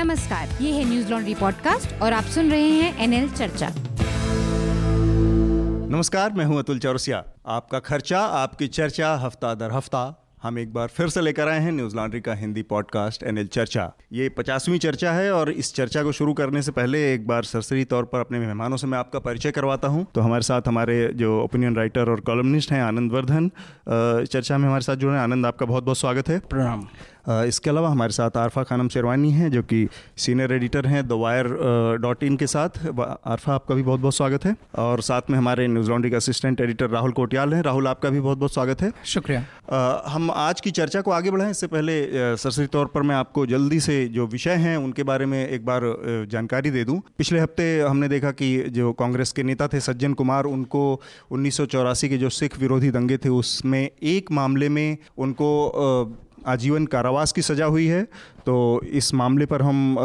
नमस्कार ये है न्यूज़ लॉन्ड्री पॉडकास्ट और आप सुन रहे हैं एनएल चर्चा। नमस्कार मैं हूँ अतुल चौरसिया। आपका खर्चा आपकी चर्चा हफ़्ता दर हफ़्ता हम एक बार फिर से लेकर आए हैं न्यूज़ लॉन्ड्री का हिंदी पॉडकास्ट एनएल चर्चा। ये पचासवीं चर्चा है और इस चर्चा को शुरू करने से पहले एक बार सरसरी तौर पर अपने मेहमानों से मैं आपका परिचय करवाता हूँ। तो हमारे साथ हमारे जो ओपिनियन राइटर और कॉलमनिस्ट हैं आनंद वर्धन चर्चा में हमारे साथ जुड़े हैं। आनंद आपका बहुत बहुत स्वागत है। प्रणाम। इसके अलावा हमारे साथ आरफा खानम शेरवानी हैं जो कि सीनियर एडिटर हैं द वायर डॉट इन के साथ। आरफा आपका भी बहुत बहुत स्वागत है। और साथ में हमारे न्यूज़ लॉन्ड्री के असिस्टेंट एडिटर राहुल कोटियाल हैं। राहुल आपका भी बहुत बहुत स्वागत है। शुक्रिया। हम आज की चर्चा को आगे बढ़ाएँ। इससे पहले सरसरी तौर पर मैं आपको जल्दी से जो विषय हैं उनके बारे में एक बार जानकारी दे दूँ। पिछले हफ़्ते हमने देखा कि जो कांग्रेस के नेता थे सज्जन कुमार उनको उन्नीस सौ चौरासी के जो सिख विरोधी दंगे थे उसमें एक मामले में उनको आजीवन कारावास की सज़ा हुई है। तो इस मामले पर हम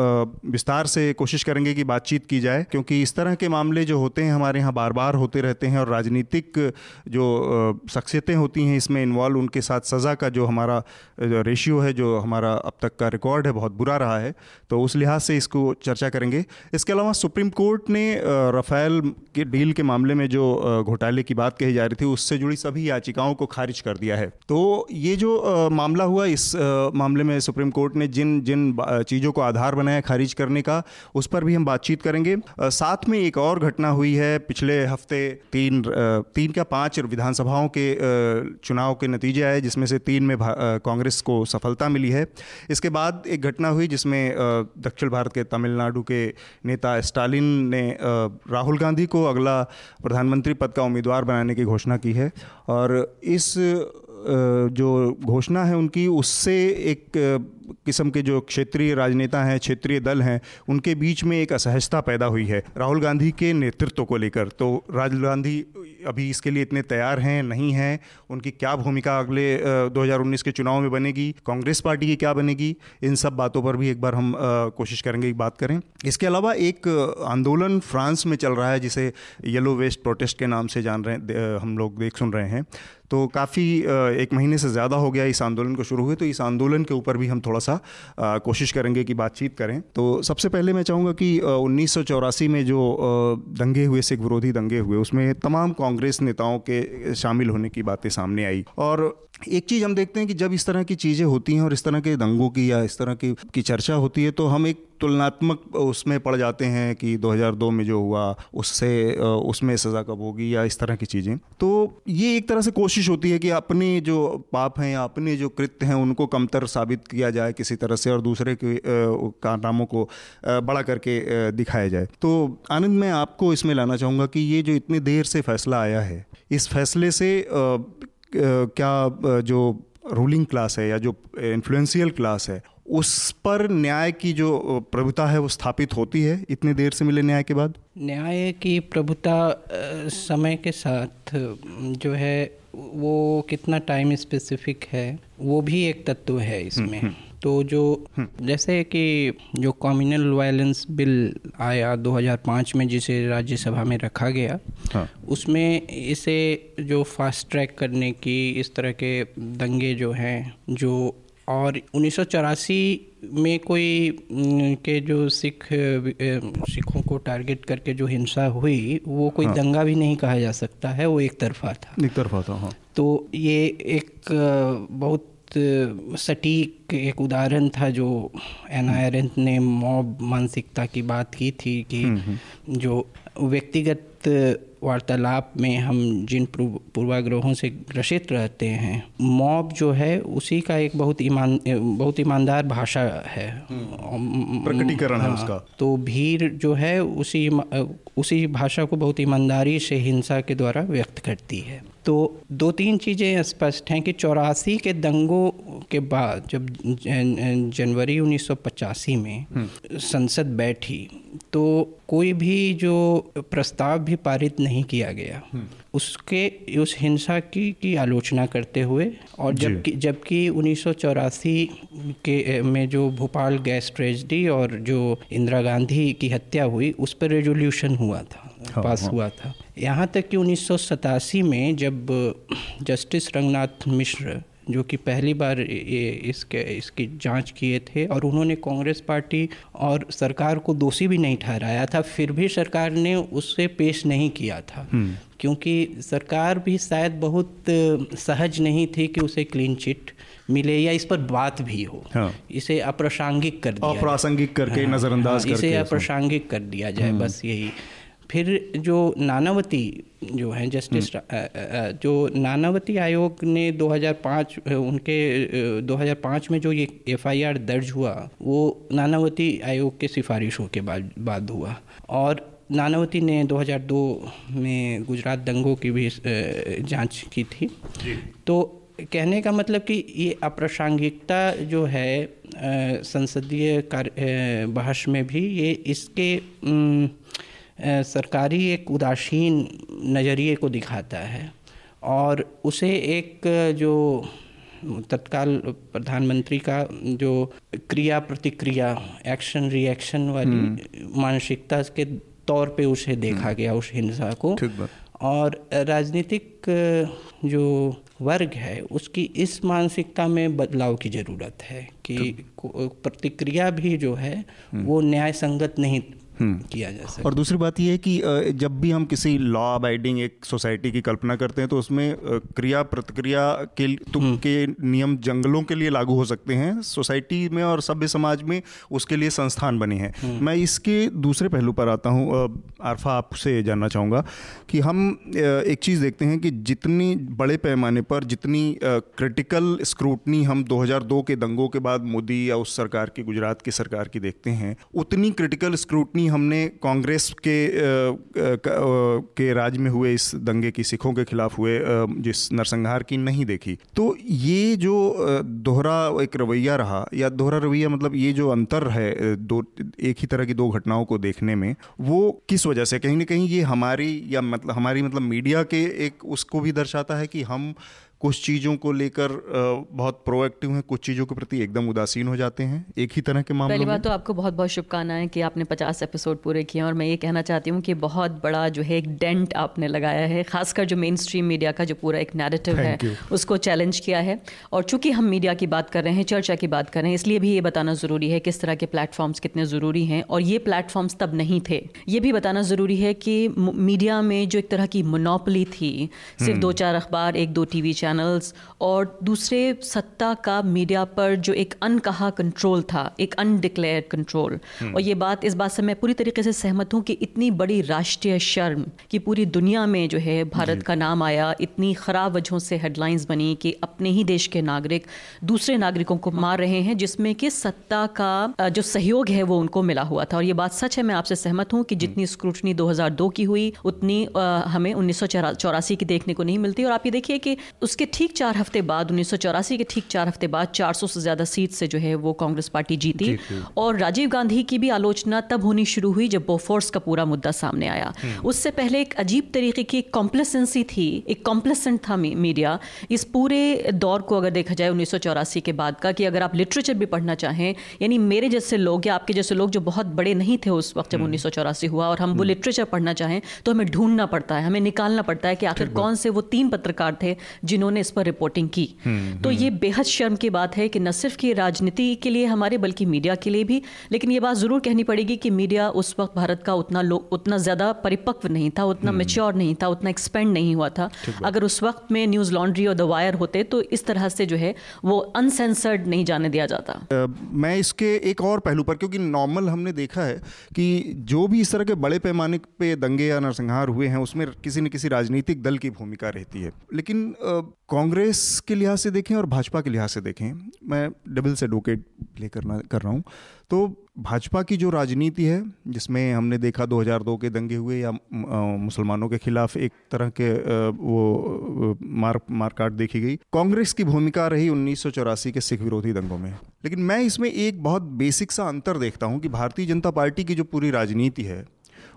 विस्तार से कोशिश करेंगे कि बातचीत की जाए, क्योंकि इस तरह के मामले जो होते हैं, हमारे यहाँ बार बार होते रहते हैं और राजनीतिक जो शख्सियतें होती हैं, इसमें इन्वॉल्व उनके साथ सज़ा का जो हमारा, जो रेशियो है, जो हमारा अब तक का रिकॉर्ड है, बहुत बुरा रहा है। तो उस लिहाज से इसको चर्चा करेंगे। इसके अलावा सुप्रीम कोर्ट ने रफ़ेल के डील के मामले में जो घोटाले की बात कही जा रही थी, उससे जुड़ी सभी याचिकाओं को खारिज कर दिया है। तो ये जो मामला हुआ, इस मामले में सुप्रीम कोर्ट ने जिन जिन चीज़ों को आधार बनाया खारिज करने का, उस पर भी हम बातचीत करेंगे। साथ में एक और घटना हुई है, पिछले हफ़्ते तीन तीन क्या पाँच विधानसभाओं के चुनाव के नतीजे आए, जिसमें से तीन में कांग्रेस को सफलता मिली है। इसके बाद एक घटना हुई, जिसमें दक्षिण भारत के तमिलनाडु के नेता स्टालिन ने राहुल गांधी को अगला प्रधानमंत्री पद का उम्मीदवार बनाने की घोषणा की है। और इस जो घोषणा है उनकी, उससे एक किस्म के जो क्षेत्रीय राजनेता हैं, क्षेत्रीय दल हैं, उनके बीच में एक असहजता पैदा हुई है राहुल गांधी के नेतृत्व को लेकर। तो राहुल गांधी अभी इसके लिए इतने तैयार हैं, नहीं हैं? उनकी क्या भूमिका अगले 2019 के चुनाव में बनेगी? कांग्रेस पार्टी की क्या बनेगी? इन सब बातों पर भी एक बार हम कोशिश करेंगे बात करें। इसके अलावा एक आंदोलन फ्रांस में चल रहा है, जिसे येलो वेस्ट प्रोटेस्ट के नाम से जान रहे हम लोग देख, सुन रहे हैं। तो काफ़ी एक महीने से ज़्यादा हो गया इस आंदोलन को शुरू हुए तो इस आंदोलन के ऊपर भी हम थोड़ा सा कोशिश करेंगे कि बातचीत करें। तो सबसे पहले मैं चाहूँगा कि उन्नीस सौ चौरासी में जो दंगे हुए, सिख विरोधी दंगे हुए, उसमें तमाम कांग्रेस नेताओं के शामिल होने की बातें सामने आई। और एक चीज़ हम देखते हैं कि जब इस तरह की चीज़ें होती हैं और इस तरह के दंगों की या इस तरह की की चर्चा होती है तो हम एक तुलनात्मक उसमें पड़ जाते हैं कि 2002 में जो हुआ, उससे उसमें सज़ा कब होगी या इस तरह की चीज़ें। तो ये एक तरह से कोशिश होती है कि अपने जो पाप हैं या अपने जो कृत्य हैं, उनको कमतर साबित किया जाए। किसी तरह से और दूसरे के कारनामों को बड़ा करके दिखाया जाए। तो आनंद मैं आपको इसमें लाना चाहूँगा कि ये जो इतनी देर से फैसला आया है इस फैसले से क्या जो रूलिंग क्लास है या जो इन्फ्लुएंशियल क्लास है उस पर न्याय की जो प्रभुता है वो स्थापित होती है इतने देर से मिले न्याय के बाद? न्याय की प्रभुता समय के साथ जो है वो कितना टाइम स्पेसिफिक है वो भी एक तत्व है इसमें। हम्म, हम्म। तो जो हम्म। जैसे कि जो कम्युनल वायलेंस बिल आया 2005 में जिसे राज्यसभा में रखा गया हाँ। उसमें इसे जो फास्ट ट्रैक करने की इस तरह के दंगे जो हैं जो और उन्नीस सौ चौरासी में कोई के जो सिख सिखों को टारगेट करके जो हिंसा हुई वो कोई हाँ। दंगा भी नहीं कहा जा सकता है वो एक तरफा था एक तरफा था हाँ तो ये एक बहुत सटीक एक उदाहरण था जो एन ने मॉब मानसिकता की बात की थी कि हम्म, हम्म। जो व्यक्तिगत वार्तालाप में हम जिन पूर्वाग्रहों से ग्रसित रहते हैं मॉब जो है उसी का एक बहुत ईमान बहुत ईमानदार भाषा है हम्म। प्रकटीकरण है हाँ, उसका तो भीड़ जो है उसी उसी भाषा को बहुत ईमानदारी से हिंसा के द्वारा व्यक्त करती है तो दो तीन चीज़ें स्पष्ट हैं कि चौरासी के दंगों के बाद जब जनवरी उन्नीस सौ पचासी में हम्म। संसद बैठी तो कोई भी जो प्रस्ताव भी पारित नहीं किया गया हम्म। उसके उस हिंसा की की आलोचना करते हुए और जबकि जबकि उन्नीस सौ चौरासी के में जो भोपाल गैस ट्रेजडी और जो इंदिरा गांधी की हत्या हुई उस पर रेजोल्यूशन हुआ था हाँ, पास हाँ। हुआ था यहाँ तक कि उन्नीस सौ सतासी में जब जस्टिस रंगनाथ मिश्र जो कि पहली बार ये इसके इसकी जाँच किए थे और उन्होंने कांग्रेस पार्टी और सरकार को दोषी भी नहीं ठहराया था फिर भी सरकार ने उससे पेश नहीं किया था। क्योंकि सरकार भी शायद बहुत सहज नहीं थी कि उसे क्लीन चिट मिले या इस पर बात भी हो। हाँ। इसे अप्रासंगिक कर दिया अप्रासंगिक करके हाँ, नज़रअंदाज हाँ, इसे अप्रासंगिक कर दिया जाए हम्म। बस यही। फिर जो नानावती जो है जस्टिस हम्म। जो नानावती आयोग ने 2005 उनके 2005 में जो ये एफआईआर दर्ज हुआ वो नानावती आयोग के सिफारिशों के बाद बाद हुआ। और नानावती ने 2002 में गुजरात दंगों की भी जाँच की थी। तो कहने का मतलब कि ये अप्रासंगिकता जो है संसदीय कार्य बहस में भी ये इसके सरकारी एक उदासीन नज़रिए को दिखाता है और उसे एक जो तत्काल प्रधानमंत्री का जो क्रिया प्रतिक्रिया एक्शन रिएक्शन वाली हम्म। मानसिकता के तौर पे उसे देखा हम्म। गया उस हिंसा को और राजनीतिक जो वर्ग है उसकी इस मानसिकता में बदलाव की ज़रूरत है कि प्रतिक्रिया भी जो है हम्म। वो न्याय संगत नहीं। किया जा सकता और दूसरी बात यह है कि जब भी हम किसी लॉ अबाइडिंग एक सोसाइटी की कल्पना करते हैं तो उसमें क्रिया प्रतिक्रिया के तुम हम्म। के नियम जंगलों के लिए लागू हो सकते हैं सोसाइटी में और सभ्य समाज में उसके लिए संस्थान बने हैं हम्म। मैं इसके दूसरे पहलू पर आता हूँ आरफा आपसे जानना चाहूँगा कि हम एक चीज़ देखते हैं कि जितनी बड़े पैमाने पर जितनी क्रिटिकल स्क्रूटनी हम 2002 के दंगों के बाद मोदी या उस सरकार की गुजरात की सरकार की देखते हैं उतनी क्रिटिकल स्क्रूटनी ही हमने कांग्रेस के के राज में हुए इस दंगे की सिखों के खिलाफ हुए जिस नरसंहार की नहीं देखी। तो ये जो दोहरा एक रवैया रहा, या दोहरा रवैया मतलब ये जो अंतर है दो, एक ही तरह की दो घटनाओं को देखने में, वो किस वजह से? कहीं ना कहीं ये हमारी, या मतलब हमारी मतलब मीडिया के एक उसको भी दर्शाता है कि हम कुछ चीज़ों को लेकर बहुत प्रोएक्टिव हैं कुछ चीज़ों के प्रति एकदम उदासीन हो जाते हैं। एक ही तरह के मामले पहली बात तो आपको बहुत बहुत शुभकामनाएँ कि आपने पचास एपिसोड पूरे किए और मैं ये कहना चाहती हूँ कि बहुत बड़ा जो है एक डेंट आपने लगाया है खासकर जो मेन स्ट्रीम मीडिया का जो पूरा एक नैरेटिव है उसको चैलेंज किया है। और चूँकि हम मीडिया की बात कर रहे हैं चर्चा की बात कर रहे हैं इसलिए भी ये बताना ज़रूरी है किस तरह के प्लेटफॉर्म्स कितने ज़रूरी हैं। और ये प्लेटफॉर्म्स तब नहीं थे। ये भी बताना ज़रूरी है कि मीडिया में जो एक तरह की मोनोपली थी सिर्फ़ हम्म। दो चार अखबार एक दो टीवी चैनल्स और दूसरे सत्ता का मीडिया पर जो एक अनकहा कंट्रोल था एक अनडिक्लेयर कंट्रोल और ये बात इस बात से मैं पूरी तरीके से सहमत हूँ कि इतनी बड़ी राष्ट्रीय शर्म कि पूरी दुनिया में जो है भारत का नाम आया इतनी ख़राब वजहों से हेडलाइंस बनी कि अपने ही देश के नागरिक दूसरे नागरिकों को मार रहे हैं जिसमें कि सत्ता का जो सहयोग है वो उनको मिला हुआ था। और ये बात सच है मैं आपसे सहमत हूँ कि जितनी स्क्रूटनी 2002 की हुई उतनी हमें उन्नीस सौ चौरासी की देखने को नहीं मिलती। और आप ये देखिए कि उसके ठीक चार हफ़्ते बाद उन्नीस सौ चौरासी के ठीक चार हफ़्ते बाद 400 से ज़्यादा सीट से जो है वो कांग्रेस पार्टी जीती और राजीव गांधी की भी आलोचना तब होनी शुरू हुई जब बोफोर्स का पूरा मुद्दा सामने आया हम्म। उससे पहले एक अजीब तरीके की कॉम्प्लेसेंसी थी एक कॉम्प्लेसेंट था मीडिया इस पूरे दौर को अगर देखा जाए उन्नीस सौ चौरासी के बाद का कि अगर आप लिटरेचर भी पढ़ना चाहें यानी मेरे जैसे लोग या आपके जैसे लोग जो बहुत बड़े नहीं थे उस वक्त जब हम्म। उन्नीस हुआ और हम वो लिटरेचर हम्म। पढ़ना चाहें तो हमें ढूंढना पड़ता है हमें निकालना पड़ता है कि आखिर कौन से वो तीन पत्रकार थे जिन्होंने इस पर रिपोर्टिंग की। हम्म, तो ये हम्म। बेहद शर्म की बात है कि न सिर्फ़ की राजनीति के लिए हमारे बल्कि मीडिया के लिए भी। लेकिन ये बात ज़रूर कहनी पड़ेगी कि मीडिया उस वक्त भारत का उतना लोग उतना ज़्यादा परिपक्व नहीं था उतना मेच्योर हम्म। नहीं था उतना एक्सपेंड नहीं हुआ था। अगर उस वक्त में न्यूज़ लॉन्ड्री और द वायर होते तो इस तरह से जो है वो अनसेंसर्ड नहीं जाने दिया जाता। मैं इसके एक और पहलू पर क्योंकि नॉर्मल हमने देखा है कि जो भी इस तरह के बड़े पैमाने पे दंगे या नरसंहार हुए हैं उसमें किसी न किसी राजनीतिक दल की भूमिका रहती है। लेकिन कांग्रेस के लिहाज से देखें और भाजपा के लिहाज से देखें, मैं डबल से डोकेट प्ले करना, कर रहा हूँ। तो भाजपा की जो राजनीति है, जिसमें हमने देखा 2002 के दंगे हुए या मुसलमानों के खिलाफ एक तरह के वो मार मारकाट देखी गई, कांग्रेस की भूमिका रही उन्नीस सौ चौरासी के सिख विरोधी दंगों में। लेकिन मैं इसमें एक बहुत बेसिक सा अंतर देखता हूँ कि भारतीय जनता पार्टी की जो पूरी राजनीति है,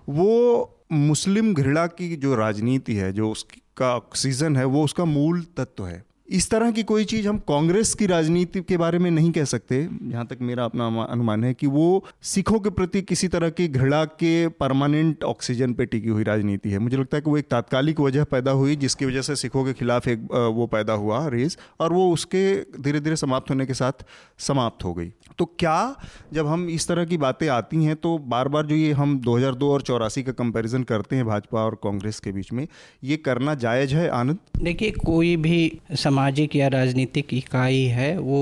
वो मुस्लिम घृणा की जो राजनीति है, जो उसका ऑक्सीजन है, वो उसका मूल तत्व है। इस तरह की कोई चीज़ हम कांग्रेस की राजनीति के बारे में नहीं कह सकते। जहाँ तक मेरा अपना अनुमान है कि वो सिखों के प्रति किसी तरह की घृणा के परमानेंट ऑक्सीजन पे टिकी हुई राजनीति है। मुझे लगता है कि वो एक तात्कालिक वजह पैदा हुई, जिसकी वजह से सिखों के खिलाफ एक वो पैदा हुआ रेस और वो उसके धीरे धीरे समाप्त होने के साथ समाप्त हो गई। तो क्या जब हम इस तरह की बातें आती हैं तो बार बार जो ये हम 2002 और चौरासी का कंपैरिजन करते हैं भाजपा और कांग्रेस के बीच में, ये करना जायज़ है, आनंद? देखिए, कोई भी सामाजिक या राजनीतिक इकाई है वो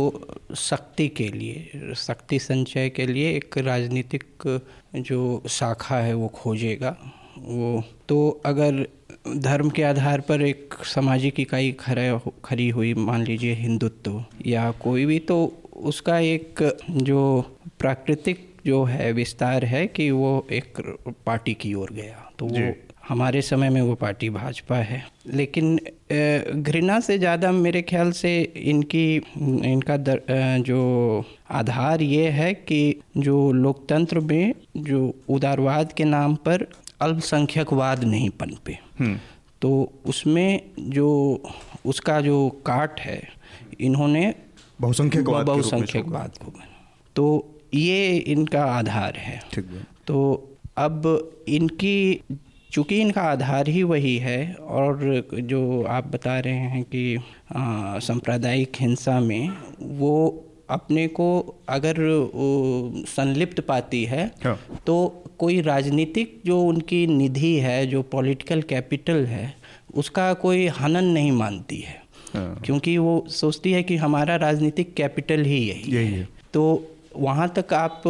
शक्ति के लिए शक्ति संचय के लिए एक राजनीतिक जो शाखा है वो खोजेगा। वो तो अगर धर्म के आधार पर एक सामाजिक इकाई खड़ा खड़ी हुई मान लीजिए हिंदुत्व या कोई भी तो उसका एक जो प्राकृतिक जो है विस्तार है कि वो एक पार्टी की ओर गया। तो वो हमारे समय में वो पार्टी भाजपा है। लेकिन घृणा से ज़्यादा मेरे ख्याल से इनकी इनका दर, जो आधार ये है कि जो लोकतंत्र में जो उदारवाद के नाम पर अल्पसंख्यकवाद नहीं पनपे हम्म। तो उसमें जो उसका जो काट है इन्होंने बहुसंख्यकवाद बहुसंख्यकवाद को तो ये इनका आधार है। ठीक तो अब इनकी चूँकि इनका आधार ही वही है और जो आप बता रहे हैं कि सांप्रदायिक हिंसा में वो अपने को अगर संलिप्त पाती है हाँ। तो कोई राजनीतिक जो उनकी निधि है जो पॉलिटिकल कैपिटल है उसका कोई हनन नहीं मानती है हाँ। क्योंकि वो सोचती है कि हमारा राजनीतिक कैपिटल ही यही, यही है तो वहाँ तक आप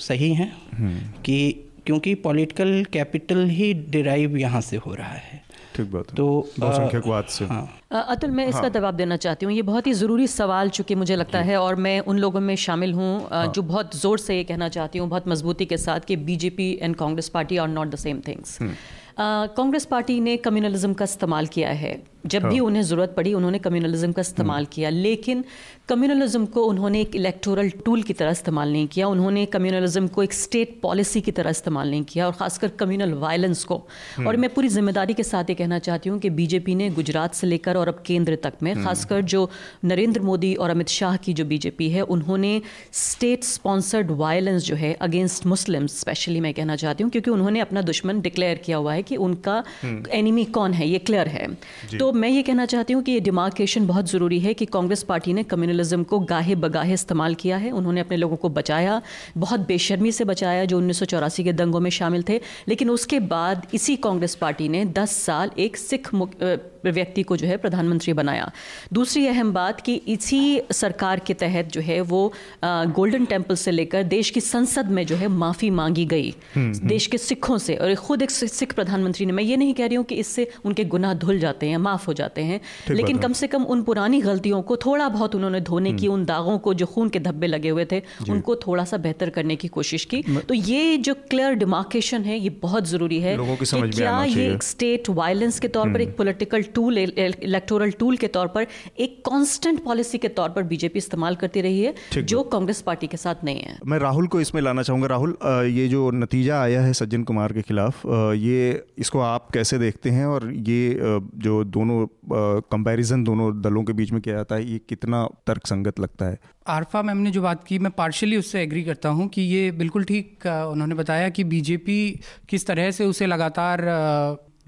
सही हैं हम्म। कि क्योंकि पॉलिटिकल कैपिटल ही डिराइव यहाँ से हो रहा है। ठीक बात तो बहुसंख्यकवाद से। हाँ। अतुल मैं इसका हाँ। जवाब देना चाहती हूँ। ये बहुत ही ज़रूरी सवाल चूँकि मुझे लगता है और मैं उन लोगों में शामिल हूँ हाँ। जो बहुत ज़ोर से ये कहना चाहती हूँ बहुत मजबूती के साथ कि BJP and Congress party are not the same things Congress party ने कम्युनलिज्म का इस्तेमाल किया है। जब हाँ। भी उन्हें ज़रूरत पड़ी उन्होंने कम्युनलिज्म का इस्तेमाल हम्म। किया लेकिन कम्युनलिज्म को उन्होंने एक इलेक्टोरल टूल की तरह इस्तेमाल नहीं किया उन्होंने कम्युनलिज्म को एक स्टेट पॉलिसी की तरह इस्तेमाल नहीं किया और ख़ासकर कम्युनल वायलेंस को हम्म। और मैं पूरी ज़िम्मेदारी के साथ ये कहना चाहती हूँ कि बीजेपी ने गुजरात से लेकर और अब केंद्र तक में हम्म। खासकर जो नरेंद्र मोदी और अमित शाह की जो बीजेपी है उन्होंने स्टेट स्पॉन्सर्ड वायलेंस जो है अगेंस्ट मुस्लिम स्पेशली मैं कहना चाहती हूँ क्योंकि उन्होंने अपना दुश्मन डिक्लेयर किया हुआ है कि उनका एनिमी कौन है ये क्लियर है तो मैं ये कहना चाहती हूँ कि ये डिमार्केशन बहुत ज़रूरी है कि कांग्रेस पार्टी ने कम्युनलिज्म को गाहे बगाहे इस्तेमाल किया है। उन्होंने अपने लोगों को बचाया बहुत बेशर्मी से बचाया जो उन्नीस सौ चौरासी के दंगों में शामिल थे। लेकिन उसके बाद इसी कांग्रेस पार्टी ने दस साल एक सिख व्यक्ति को जो है प्रधानमंत्री बनाया। दूसरी अहम बात कि इसी सरकार के तहत जो है वो गोल्डन टेंपल से लेकर देश की संसद में जो है माफ़ी मांगी गई। हम्म, हम्म। देश के सिखों से और खुद एक सिख प्रधानमंत्री ने। मैं ये नहीं कह रही हूँ कि इससे उनके गुनाह धुल जाते हैं माफ़ हो जाते हैं। लेकिन कम से कम उन पुरानी गलतियों को थोड़ा बहुत उन्होंने धोने की हम्म। उन दागों को जो खून के धब्बे लगे हुए थे उनको थोड़ा सा बेहतर करने की कोशिश की। तो ये जो क्लियर डिमार्केशन है ये बहुत ज़रूरी है कि क्या ये एक स्टेट वायलेंस के तौर पर एक पोलिटिकल टूल इलेक्टोरल टूल के तौर पर एक कांस्टेंट पॉलिसी के तौर पर बीजेपी इस्तेमाल करती रही है जो कांग्रेस पार्टी के साथ नहीं है। मैं राहुल को इसमें लाना चाहूँगा। राहुल ये जो नतीजा आया है सज्जन कुमार के खिलाफ ये इसको आप कैसे देखते हैं? और ये जो दोनों कंपैरिजन दोनों दलों के बीच में किया जाता है, ये कितना तर्क संगत लगता है? आरफा मैम ने जो बात की, मैं पार्शली उससे एग्री करता हूँ कि ये बिल्कुल ठीक उन्होंने बताया कि बीजेपी किस तरह से उसे लगातार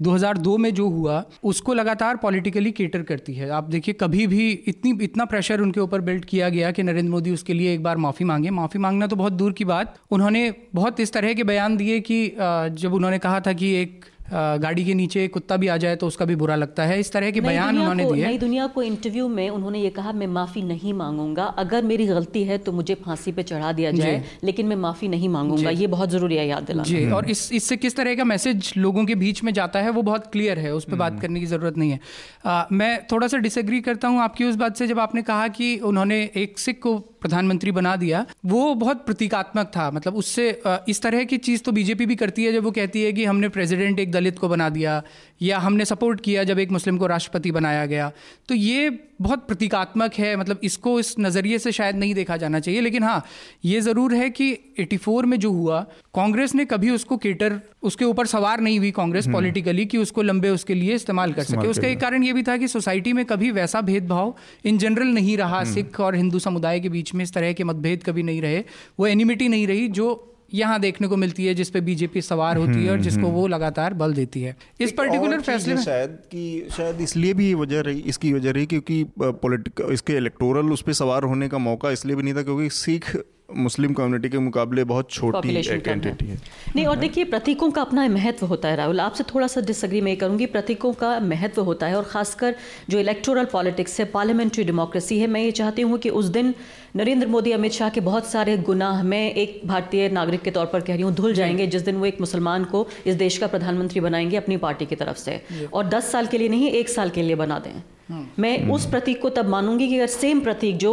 2002 में जो हुआ, उसको लगातार पॉलिटिकली केटर करती है। आप देखिए, कभी भी इतनी, इतना प्रेशर उनके ऊपर बिल्ड किया गया कि नरेंद्र मोदी उसके लिए एक बार माफ़ी मांगे। माफ़ी मांगना तो बहुत दूर की बात। उन्होंने बहुत इस तरह के बयान दिए कि जब उन्होंने कहा था कि एक गाड़ी के नीचे कुत्ता भी आ जाए तो उसका भी बुरा लगता है। इस तरह के बयान उन्होंने दिए नई दुनिया को इंटरव्यू में उन्होंने ये कहा मैं माफ़ी नहीं मांगूँगा। अगर मेरी गलती है तो मुझे फांसी पे चढ़ा दिया जाए लेकिन मैं माफ़ी नहीं मांगूँगा। ये बहुत ज़रूरी है याद दिलाना। जी और इस इससे किस तरह का मैसेज लोगों के बीच में जाता है वो बहुत क्लियर है। उस पर बात हम्म। करने की ज़रूरत नहीं है। आ, मैं थोड़ा सा डिसएग्री करता हूँ आपकी उस बात से। जब आपने कहा कि उन्होंने एक सिख को प्रधानमंत्री बना दिया वो बहुत प्रतीकात्मक था। मतलब उससे इस तरह की चीज़ तो बीजेपी भी करती है जब वो कहती है कि हमने प्रेसिडेंट एक दलित को बना दिया या हमने सपोर्ट किया जब एक मुस्लिम को राष्ट्रपति बनाया गया। तो ये बहुत प्रतीकात्मक है मतलब इसको इस नज़रिए से शायद नहीं देखा जाना चाहिए। लेकिन हाँ ये ज़रूर है कि 84 में जो हुआ कांग्रेस ने कभी उसको केटर उसके ऊपर सवार नहीं हुई कांग्रेस पॉलिटिकली हम्म। कि उसको लंबे उसके लिए इस्तेमाल कर सके। उसका एक कारण ये भी था कि सोसाइटी में कभी वैसा भेदभाव इन जनरल नहीं रहा। हम्म। सिख और हिंदू समुदाय के बीच में इस तरह के मतभेद कभी नहीं रहे। वो एनिमिटी नहीं रही जो यहाँ देखने को मिलती है जिसपे बीजेपी सवार होती है और जिसको हम्म, वो लगातार बल देती है। इस पर्टिकुलर फैसले में शायद कि शायद इसलिए भी वजह रही इसकी वजह रही क्योंकि पॉलिटिक इसके इलेक्टोरल उस पर सवार होने का मौका इसलिए भी नहीं था क्योंकि सिख मुस्लिम कम्युनिटी के मुकाबले बहुत छोटी एक एंटिटी है। नहीं और देखिए प्रतीकों का अपना महत्व होता है राहुल। आपसे थोड़ा सा डिसग्री मैं करूँगी। प्रतीकों का महत्व होता है और ख़ासकर जो इलेक्टोरल पॉलिटिक्स है पार्लियामेंट्री डेमोक्रेसी है मैं ये चाहती हूँ कि उस दिन नरेंद्र मोदी अमित शाह के बहुत सारे गुनाह मैं एक भारतीय नागरिक के तौर पर कह रही हूँ धुल जाएँगे जिस दिन वो एक मुसलमान को इस देश का प्रधानमंत्री बनाएँगे अपनी पार्टी की तरफ़ से। और दस साल के लिए नहीं एक साल के लिए बना दें। मैं उस प्रतीक को तब मानूँगी कि अगर सेम प्रतीक जो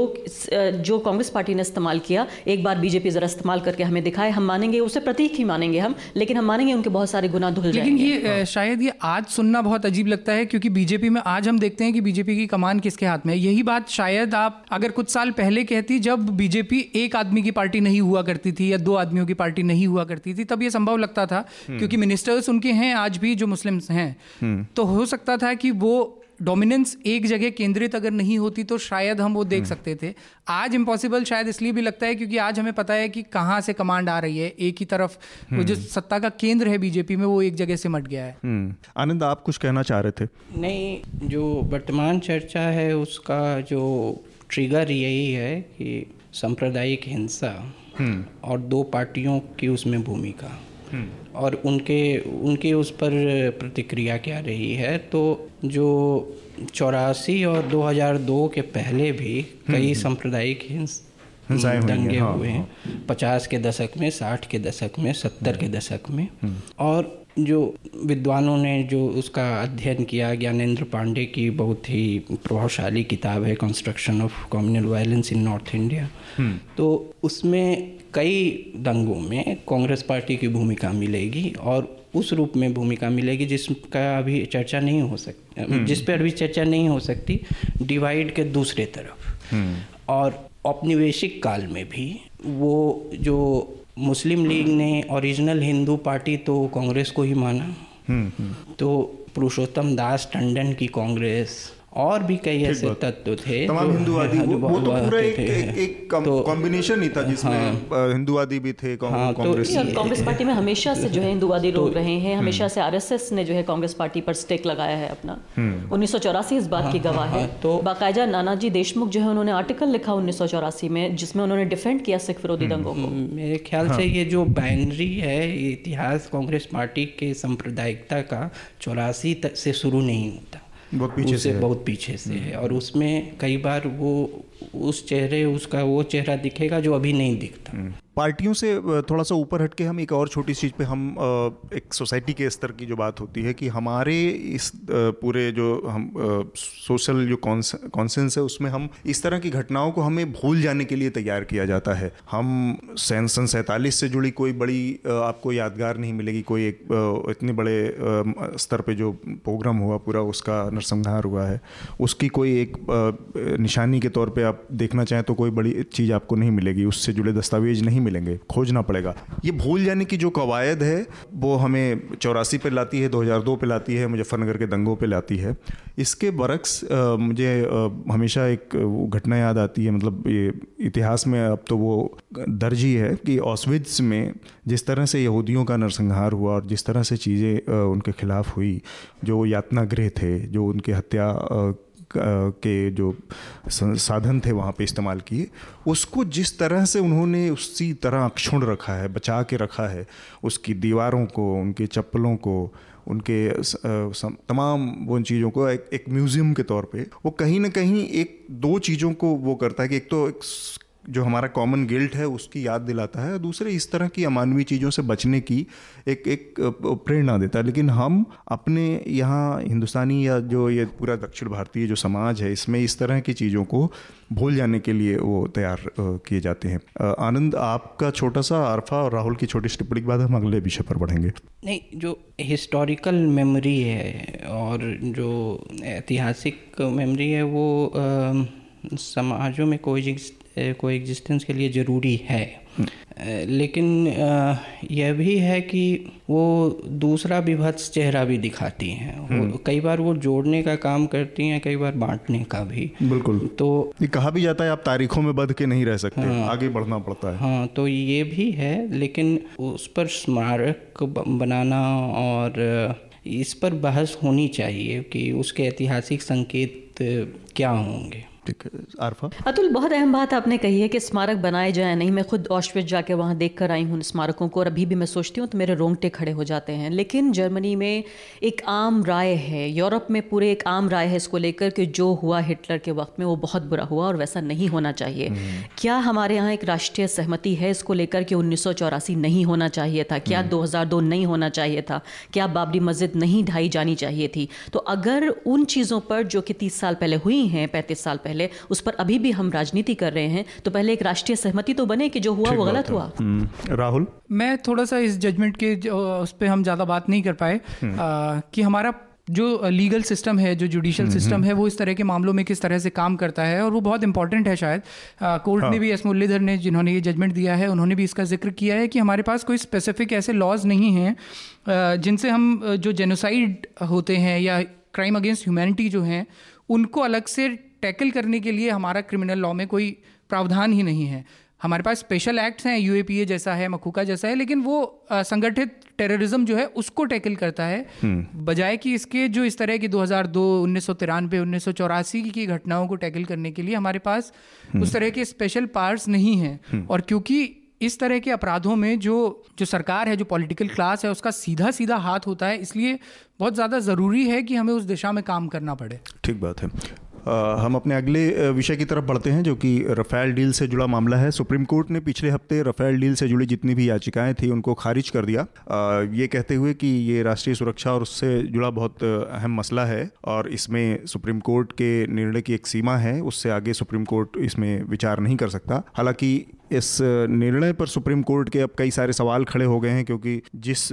जो कांग्रेस पार्टी ने इस्तेमाल किया एक बार बीजेपी जरा इस्तेमाल करके हमें दिखाए हम मानेंगे उसे प्रतीक ही मानेंगे हम लेकिन हम मानेंगे उनके बहुत सारे गुना धुल लेकिन ये हाँ। शायद ये आज सुनना बहुत अजीब लगता है क्योंकि बीजेपी में आज हम देखते हैं कि बीजेपी की कमान किसके हाथ में है यही बात शायद आप अगर कुछ साल पहले कहती जब बीजेपी एक आदमी की पार्टी नहीं हुआ करती थी या दो आदमियों की पार्टी नहीं हुआ करती थी तब ये संभव लगता था हम्म। क्योंकि मिनिस्टर्स उनके हैं आज भी जो मुस्लिम हैं हम्म। तो हो सकता था कि वो डोमिनेंस एक जगह केंद्रित अगर नहीं होती तो शायद हम वो देख हम्म। सकते थे आज इम्पॉसिबल शायद इसलिए भी लगता है क्योंकि आज हमें पता है कि कहाँ से कमांड आ रही है एक ही तरफ़ वो जो हम्म। सत्ता का केंद्र है बीजेपी में वो एक जगह से मट गया है हम्म। आनंद आप कुछ कहना चाह रहे थे नहीं जो वर्तमान चर्चा है उसका जो ट्रिगर यही है कि सांप्रदायिक हिंसा और दो पार्टियों की उसमें भूमिका और उनके उनके उस पर प्रतिक्रिया क्या रही है तो जो चौरासी और 2002 के पहले भी कई हम्म, हम्म। सांप्रदायिक हिंस दंगे हाँ, हुए हैं हाँ। पचास के दशक में साठ के दशक में सत्तर के दशक में हम्म। और जो विद्वानों ने जो उसका अध्ययन किया ज्ञानेंद्र पांडे की बहुत ही प्रभावशाली किताब है construction of communal violence in north India तो उसमें कई दंगों में कांग्रेस पार्टी की भूमिका मिलेगी और उस रूप में भूमिका मिलेगी जिसका अभी चर्चा नहीं हो सकती हम्म। जिस पर अभी चर्चा नहीं हो सकती डिवाइड के दूसरे तरफ़ हम्म। और औपनिवेशिक काल में भी वो जो मुस्लिम लीग ने ओरिजिनल हिंदू पार्टी तो कांग्रेस को ही माना। हम्म, तो पुरुषोत्तम दास टंडन की कांग्रेस और भी कई ऐसे तत्व थे तमाम हिंदुवादी वो, वो तो पूरा एक एक, एक कॉम्बिनेशन तो ही था जिसमें हाँ, हिंदुवादी भी थे हाँ, तो कांग्रेस तो कांग्रेस पार्टी में हमेशा से जो है हिंदुवादी तो, लोग रहे हैं हमेशा से आरएसएस ने जो है कांग्रेस पार्टी पर स्टेक लगाया है अपना। हम्म। उन्नीस इस बात की हाँ, गवाह है हाँ, तो बाकायदा नानाजी देशमुख जो है उन्होंने आर्टिकल लिखा उन्नीस सौ चौरासी में जिसमें उन्होंने डिफेंड किया सिख विरोधी हम्म। दंगों को। मेरे ख्याल से ये जो बाइनरी है इतिहास कांग्रेस पार्टी के सांप्रदायिकता का चौरासी से शुरू नहीं होता। बहुत पीछे से बहुत पीछे से है। और उसमें कई बार वो उस चेहरे, उसका वो चेहरा दिखेगा जो अभी नहीं दिखता। हम्म। पार्टियों से थोड़ा सा ऊपर हटके हम एक और छोटी चीज़ पे हम एक सोसाइटी के स्तर की जो बात होती है कि हमारे इस पूरे जो हम सोशल जो कॉन्सेंस है, उसमें हम इस तरह की घटनाओं को हमें भूल जाने के लिए तैयार किया जाता है। हम सन सन सैंतालीस से जुड़ी कोई बड़ी आपको यादगार नहीं मिलेगी, कोई एक इतने बड़े स्तर पर जो प्रोग्राम हुआ पूरा, उसका नरसंहार हुआ है। उसकी कोई एक निशानी के तौर पर आप देखना चाहें तो कोई बड़ी चीज़ आपको नहीं मिलेगी, उससे जुड़े दस्तावेज़ नहीं मिलेंगे, खोजना पड़ेगा। ये भूल जाने की जो कवायद है, वो हमें चौरासी पे लाती है 2002 पे लाती है, मुजफ्फरनगर के दंगों पे लाती है। इसके बरक्स मुझे हमेशा एक घटना याद आती है मतलब ये इतिहास में अब तो वो दर्ज ही है कि ऑसविज में जिस तरह से यहूदियों का नरसंहार हुआ और जिस तरह से चीज़ें उनके खिलाफ हुई, जो यातना गृह थे, जो उनके हत्या के जो साधन थे वहाँ पे इस्तेमाल किए उसको जिस तरह से उन्होंने उसी तरह अक्षुण रखा है बचा के रखा है उसकी दीवारों को उनके चप्पलों को उनके तमाम वो चीज़ों को एक, एक म्यूज़ियम के तौर पे वो कहीं ना कहीं एक दो चीज़ों को वो करता है कि एक तो एक जो हमारा कॉमन गिल्ट है उसकी याद दिलाता है। दूसरे इस तरह की अमानवीय चीज़ों से बचने की एक एक प्रेरणा देता है। लेकिन हम अपने यहाँ हिंदुस्तानी या जो ये पूरा दक्षिण भारतीय जो समाज है इसमें इस तरह की चीज़ों को भूल जाने के लिए वो तैयार किए जाते हैं। आनंद आपका छोटा सा आरफा और राहुल की छोटी टिप्पणी के बाद हम अगले विषय पर बढ़ेंगे। नहीं जो हिस्टोरिकल मेमोरी है और जो ऐतिहासिक मेमोरी है वो आ, समाजों में कोई कोई एग्जिस्टेंस के लिए ज़रूरी है। लेकिन यह भी है कि वो दूसरा विभत्स चेहरा भी दिखाती हैं। हम्म। कई बार वो जोड़ने का काम करती हैं कई बार बांटने का भी। बिल्कुल। तो ये कहा भी जाता है आप तारीखों में बध के नहीं रह सकते। हाँ, आगे बढ़ना पड़ता है। हाँ तो ये भी है लेकिन उस पर स्मारक बनाना और इस पर बहस होनी चाहिए कि उसके ऐतिहासिक संकेत क्या होंगे। आरफा अतुल बहुत अहम बात आपने कही है कि स्मारक बनाए जाए नहीं मैं खुद ऑस्ट्रिच जाके वहाँ देख कर आई हूँ स्मारकों को और अभी भी मैं सोचती हूँ तो मेरे रोंगटे खड़े हो जाते हैं। लेकिन जर्मनी में एक आम राय है यूरोप में पूरे एक आम राय है इसको लेकर कि जो हुआ हिटलर के वक्त में वो बहुत बुरा हुआ और वैसा नहीं होना चाहिए। हम्म। क्या हमारे यहाँ एक राष्ट्रीय सहमति है इसको लेकर कि उन्नीस नहीं होना चाहिए था? क्या दो हम्म। नहीं होना चाहिए था? क्या बाबरी मस्जिद नहीं ढाई जानी चाहिए थी? तो अगर उन चीज़ों पर जो कि तीस साल पहले हुई हैं पैंतीस साल पहले पहले उस पर अभी भी हम राजनीति कर रहे हैं तो पहले एक राष्ट्रीय सहमति तो बने कि जो हुआ वो गलत हुआ? हम्म, राहुल? मैं थोड़ा सा इस जजमेंट के उस पर हम ज़्यादा बात नहीं कर पाए। हम्म। कि हमारा जो लीगल सिस्टम है जो जुडिशियल सिस्टम हम्म, है वो इस तरह के मामलों में किस तरह से काम करता है और वो बहुत इंपॉर्टेंट है शायद। कोर्ट हाँ। ने भी एस मुरलीधर ने जिन्होंने ये जजमेंट दिया है उन्होंने भी इसका ज़िक्र किया है कि हमारे पास कोई स्पेसिफिक ऐसे लॉज नहीं हैं जिनसे हम जो जेनोसाइड होते हैं या क्राइम अगेंस्ट ह्यूमैनिटी जो हैं उनको अलग से टैकल करने के लिए हमारा क्रिमिनल लॉ में कोई प्रावधान ही नहीं है हमारे पास स्पेशल एक्ट्स हैं यूएपीए जैसा है मखूका जैसा है लेकिन वो संगठित टेररिज्म जो है उसको टैकल करता है हम्म। बजाय कि इसके जो इस तरह की 2002 उन्नीस सौ तिरानवे उन्नीस की घटनाओं को टैकल करने के लिए हमारे पास हम्म। उस तरह के स्पेशल पार्ट्स नहीं हैं हम्म। और क्योंकि इस तरह के अपराधों में जो जो सरकार है जो पॉलिटिकल क्लास है उसका सीधा सीधा हाथ होता है इसलिए बहुत ज़्यादा ज़रूरी है कि हमें उस दिशा में काम करना पड़े ठीक बात है हम अपने अगले विषय की तरफ़ बढ़ते हैं, जो कि रफ़ेल डील से जुड़ा मामला है। सुप्रीम कोर्ट ने पिछले हफ़्ते रफ़ेल डील से जुड़ी जितनी भी याचिकाएँ थी, उनको खारिज कर दिया। ये कहते हुए कि ये राष्ट्रीय सुरक्षा और उससे जुड़ा बहुत अहम मसला है और इसमें सुप्रीम कोर्ट के निर्णय की एक सीमा है, उससे आगे सुप्रीम कोर्ट इसमें विचार नहीं कर सकता। हालाँकि इस निर्णय पर सुप्रीम कोर्ट के अब कई सारे सवाल खड़े हो गए हैं क्योंकि जिस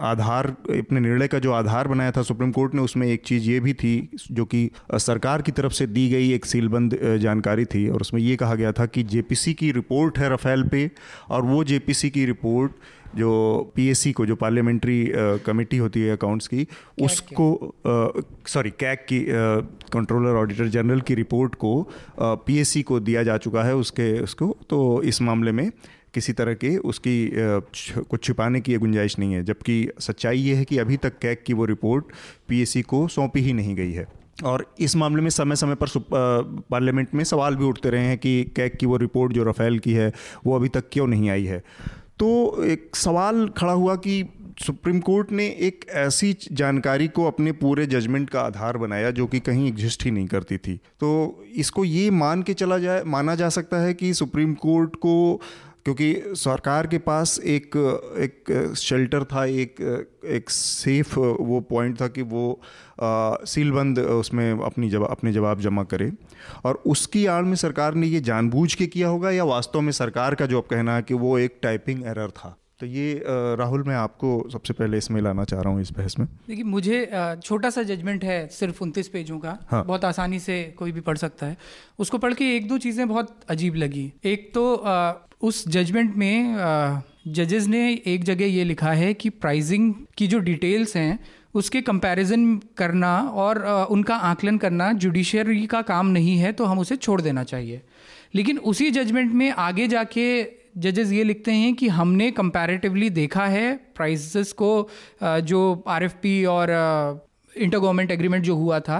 आधार, अपने निर्णय का जो आधार बनाया था सुप्रीम कोर्ट ने, उसमें एक चीज़ ये भी थी, जो कि सरकार की तरफ़ से दी गई एक सीलबंद जानकारी थी और उसमें ये कहा गया था कि जेपीसी की रिपोर्ट है रफेल पे और वो जेपीसी की रिपोर्ट जो पीएससी को जो पार्लियामेंट्री कमेटी होती है अकाउंट्स की उसको सॉरी कैक की कंट्रोलर ऑडिटर जनरल की रिपोर्ट को पीएससी को दिया जा चुका है उसके उसको तो इस मामले में किसी तरह के उसकी कुछ छिपाने की गुंजाइश नहीं है। जबकि सच्चाई ये है कि अभी तक कैक की वो रिपोर्ट पीएससी को सौंपी ही नहीं गई है। और इस मामले में समय समय पर पार्लियामेंट में सवाल भी उठते रहे हैं कि कैक की वो रिपोर्ट जो रफ़ेल की है वो अभी तक क्यों नहीं आई है? तो एक सवाल खड़ा हुआ कि सुप्रीम कोर्ट ने एक ऐसी जानकारी को अपने पूरे जजमेंट का आधार बनाया जो कि कहीं एग्जिस्ट ही नहीं करती थी। तो इसको ये मान के चला जाए, माना जा सकता है कि सुप्रीम कोर्ट को क्योंकि सरकार के पास एक एक शेल्टर था, एक एक सेफ़ वो पॉइंट था कि वो सीलबंद उसमें अपनी जवाब अपने जवाब जमा करे। और उसकी आड़ में सरकार ने ये जानबूझ के किया होगा या वास्तव में सरकार का जो अब कहना है कि वो एक टाइपिंग एरर था? तो ये राहुल मैं आपको सबसे पहले इसमें लाना चाह रहा हूँ इस बहस में। देखिए मुझे छोटा सा जजमेंट है सिर्फ़ उनतीस पेजों का। हाँ। बहुत आसानी से कोई भी पढ़ सकता है। उसको पढ़ के एक दो चीज़ें बहुत अजीब लगी। एक तो उस जजमेंट में जजेस ने एक जगह ये लिखा है कि प्राइजिंग की जो डिटेल्स हैं उसके कंपैरिजन करना और उनका आकलन करना जुडिशरी का काम नहीं है तो हम उसे छोड़ देना चाहिए। लेकिन उसी जजमेंट में आगे जाके जजेस ये लिखते हैं कि हमने कंपैरेटिवली देखा है प्राइसेस को जो आरएफपी और इंटर गवर्नमेंट एग्रीमेंट जो हुआ था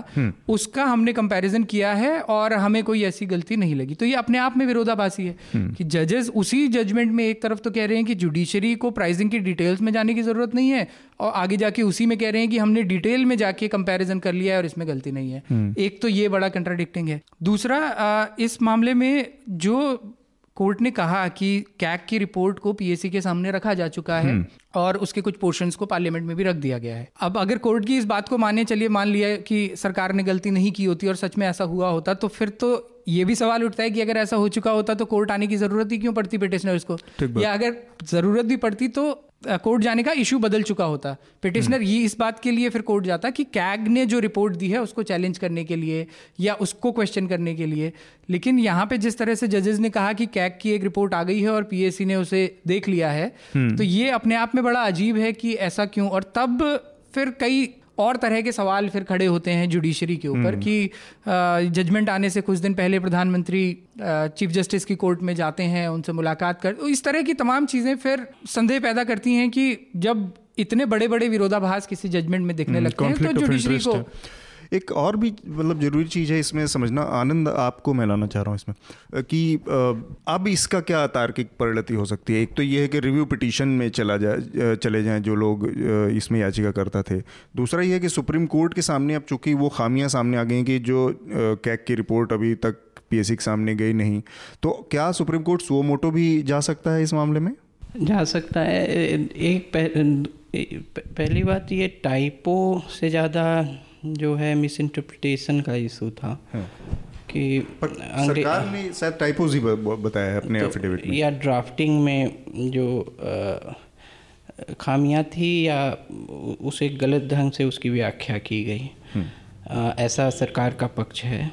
उसका हमने कंपैरिजन किया है और हमें कोई ऐसी गलती नहीं लगी। तो ये अपने आप में विरोधाभासी है कि जजेस उसी जजमेंट में एक तरफ़ तो कह रहे हैं कि जुडिशरी को प्राइसिंग की डिटेल्स में जाने की ज़रूरत नहीं है और आगे जाके उसी में कह रहे हैं कि हमने डिटेल में जाके कंपैरिजन कर लिया है और इसमें गलती नहीं है। एक तो ये बड़ा कंट्राडिक्टिंग है। दूसरा इस मामले में जो कोर्ट ने कहा कि कैक की रिपोर्ट को पीएससी के सामने रखा जा चुका है हम्म। और उसके कुछ पोर्शंस को पार्लियामेंट में भी रख दिया गया है। अब अगर कोर्ट की इस बात को माने चलिए मान लिया कि सरकार ने गलती नहीं की होती और सच में ऐसा हुआ होता तो फिर तो ये भी सवाल उठता है कि अगर ऐसा हो चुका होता तो कोर्ट आने की ज़रूरत ही क्यों पड़ती पिटिशनर्स को? या अगर ज़रूरत भी पड़ती तो कोर्ट जाने का इशू बदल चुका होता पिटिशनर हम्म। ये इस बात के लिए फिर कोर्ट जाता कि कैग ने जो रिपोर्ट दी है उसको चैलेंज करने के लिए या उसको क्वेश्चन करने के लिए लेकिन यहाँ पे जिस तरह से जजेस ने कहा कि कैग की एक रिपोर्ट आ गई है और पीएससी ने उसे देख लिया है हम्म। तो ये अपने आप में बड़ा अजीब है कि ऐसा क्यों और तब फिर कई और तरह के सवाल फिर खड़े होते हैं जुडिशरी के ऊपर हम्म। कि जजमेंट आने से कुछ दिन पहले प्रधानमंत्री चीफ जस्टिस की कोर्ट में जाते हैं उनसे मुलाकात कर तो इस तरह की तमाम चीज़ें फिर संदेह पैदा करती हैं कि जब इतने बड़े बड़े विरोधाभास किसी जजमेंट में दिखने हम्म, लगते हैं तो जुडिशरी को एक और भी मतलब ज़रूरी चीज़ है इसमें समझना आनंद आपको मैं लाना चाह रहा हूँ इसमें कि अब इसका क्या तार्किक परिणति हो सकती है? एक तो ये है कि रिव्यू पिटीशन में चला जाए चले जाएँ जो लोग इसमें याचिका करता थे। दूसरा ये है कि सुप्रीम कोर्ट के सामने अब चूँकि वो खामियाँ सामने आ गई कि जो कैक की रिपोर्ट अभी तक पीएससी के सामने गई नहीं तो क्या सुप्रीम कोर्ट सो मोटो भी जा सकता है इस मामले में? जा सकता है। एक पह, पहली बात ये टाइपो से ज़्यादा जो है मिस इंटरप्रिटेशन का इशू था हाँ। कि सरकार ने शायद टाइपोज ही बताया है अपने तो एफिडेविट में। या ड्राफ्टिंग में जो खामियाँ थी या उसे गलत ढंग से उसकी व्याख्या की गई। हम्म। ऐसा सरकार का पक्ष है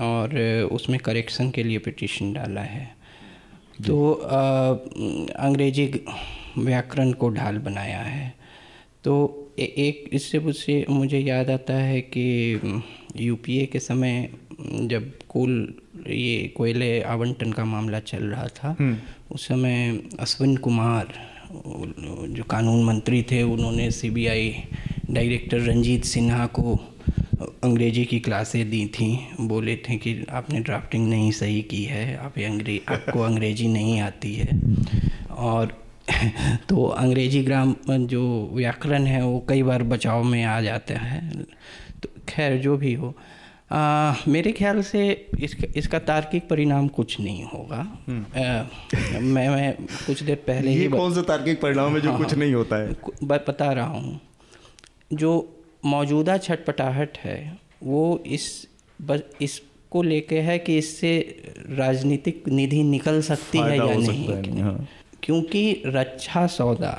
और उसमें करेक्शन के लिए पिटीशन डाला है। तो अंग्रेज़ी व्याकरण को ढाल बनाया है। तो एक इससे मुझसे मुझे याद आता है कि यूपीए के समय जब कुल ये कोयले आवंटन का मामला चल रहा था हम्म। उस समय अश्विन कुमार जो कानून मंत्री थे उन्होंने सीबीआई डायरेक्टर रंजीत सिन्हा को अंग्रेज़ी की क्लासें दी थी बोले थे कि आपने ड्राफ्टिंग नहीं सही की है आप अंग्रेज़ आपको अंग्रेज़ी नहीं आती है और तो अंग्रेज़ी ग्राम जो व्याकरण है वो कई बार बचाव में आ जाता है। तो खैर जो भी हो। आ, मेरे ख्याल से इसका इसका तार्किक परिणाम कुछ नहीं होगा। आ, हम्म। मैं मैं कुछ देर पहले ये ही कौन सा तार्किक परिणाम है जो हाँ, कुछ नहीं होता है? बता रहा हूँ। जो मौजूदा छटपटाहट है वो इस बस इसको लेके है कि इससे राजनीतिक निधि निकल सकती है या नहीं, नहीं हाँ। क्योंकि रक्षा सौदा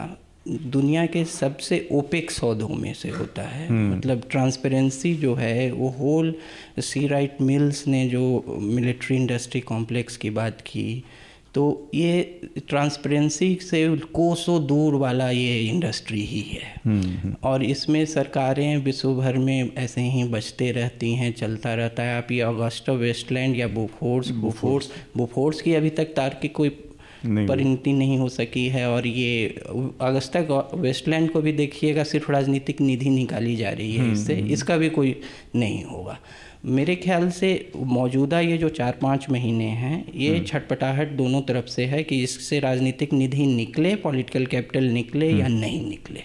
दुनिया के सबसे ओपेक सौदों में से होता है हम्म। मतलब ट्रांसपेरेंसी जो है वो होल सी राइट मिल्स ने जो मिलिट्री इंडस्ट्री कॉम्प्लेक्स की बात की तो ये ट्रांसपेरेंसी से कोसों दूर वाला ये इंडस्ट्री ही है हम्म। और इसमें सरकारें विश्व भर में ऐसे ही बचते रहती हैं चलता रहता है आप ये अगस्टा वेस्टलैंड या बुफोर्स बुफोर्स बुफोर्स की अभी तक तार्किक कोई परिणति नहीं हो सकी है और ये अगस्ता वेस्टलैंड को भी देखिएगा सिर्फ़ राजनीतिक निधि निकाली जा रही है हम्म, इससे। हम्म। इसका भी कोई नहीं होगा। मेरे ख्याल से मौजूदा ये जो चार पाँच महीने हैं ये हम्म। छटपटाहट दोनों तरफ़ से है कि इससे राजनीतिक निधि निकले पॉलिटिकल कैपिटल निकले या नहीं निकले।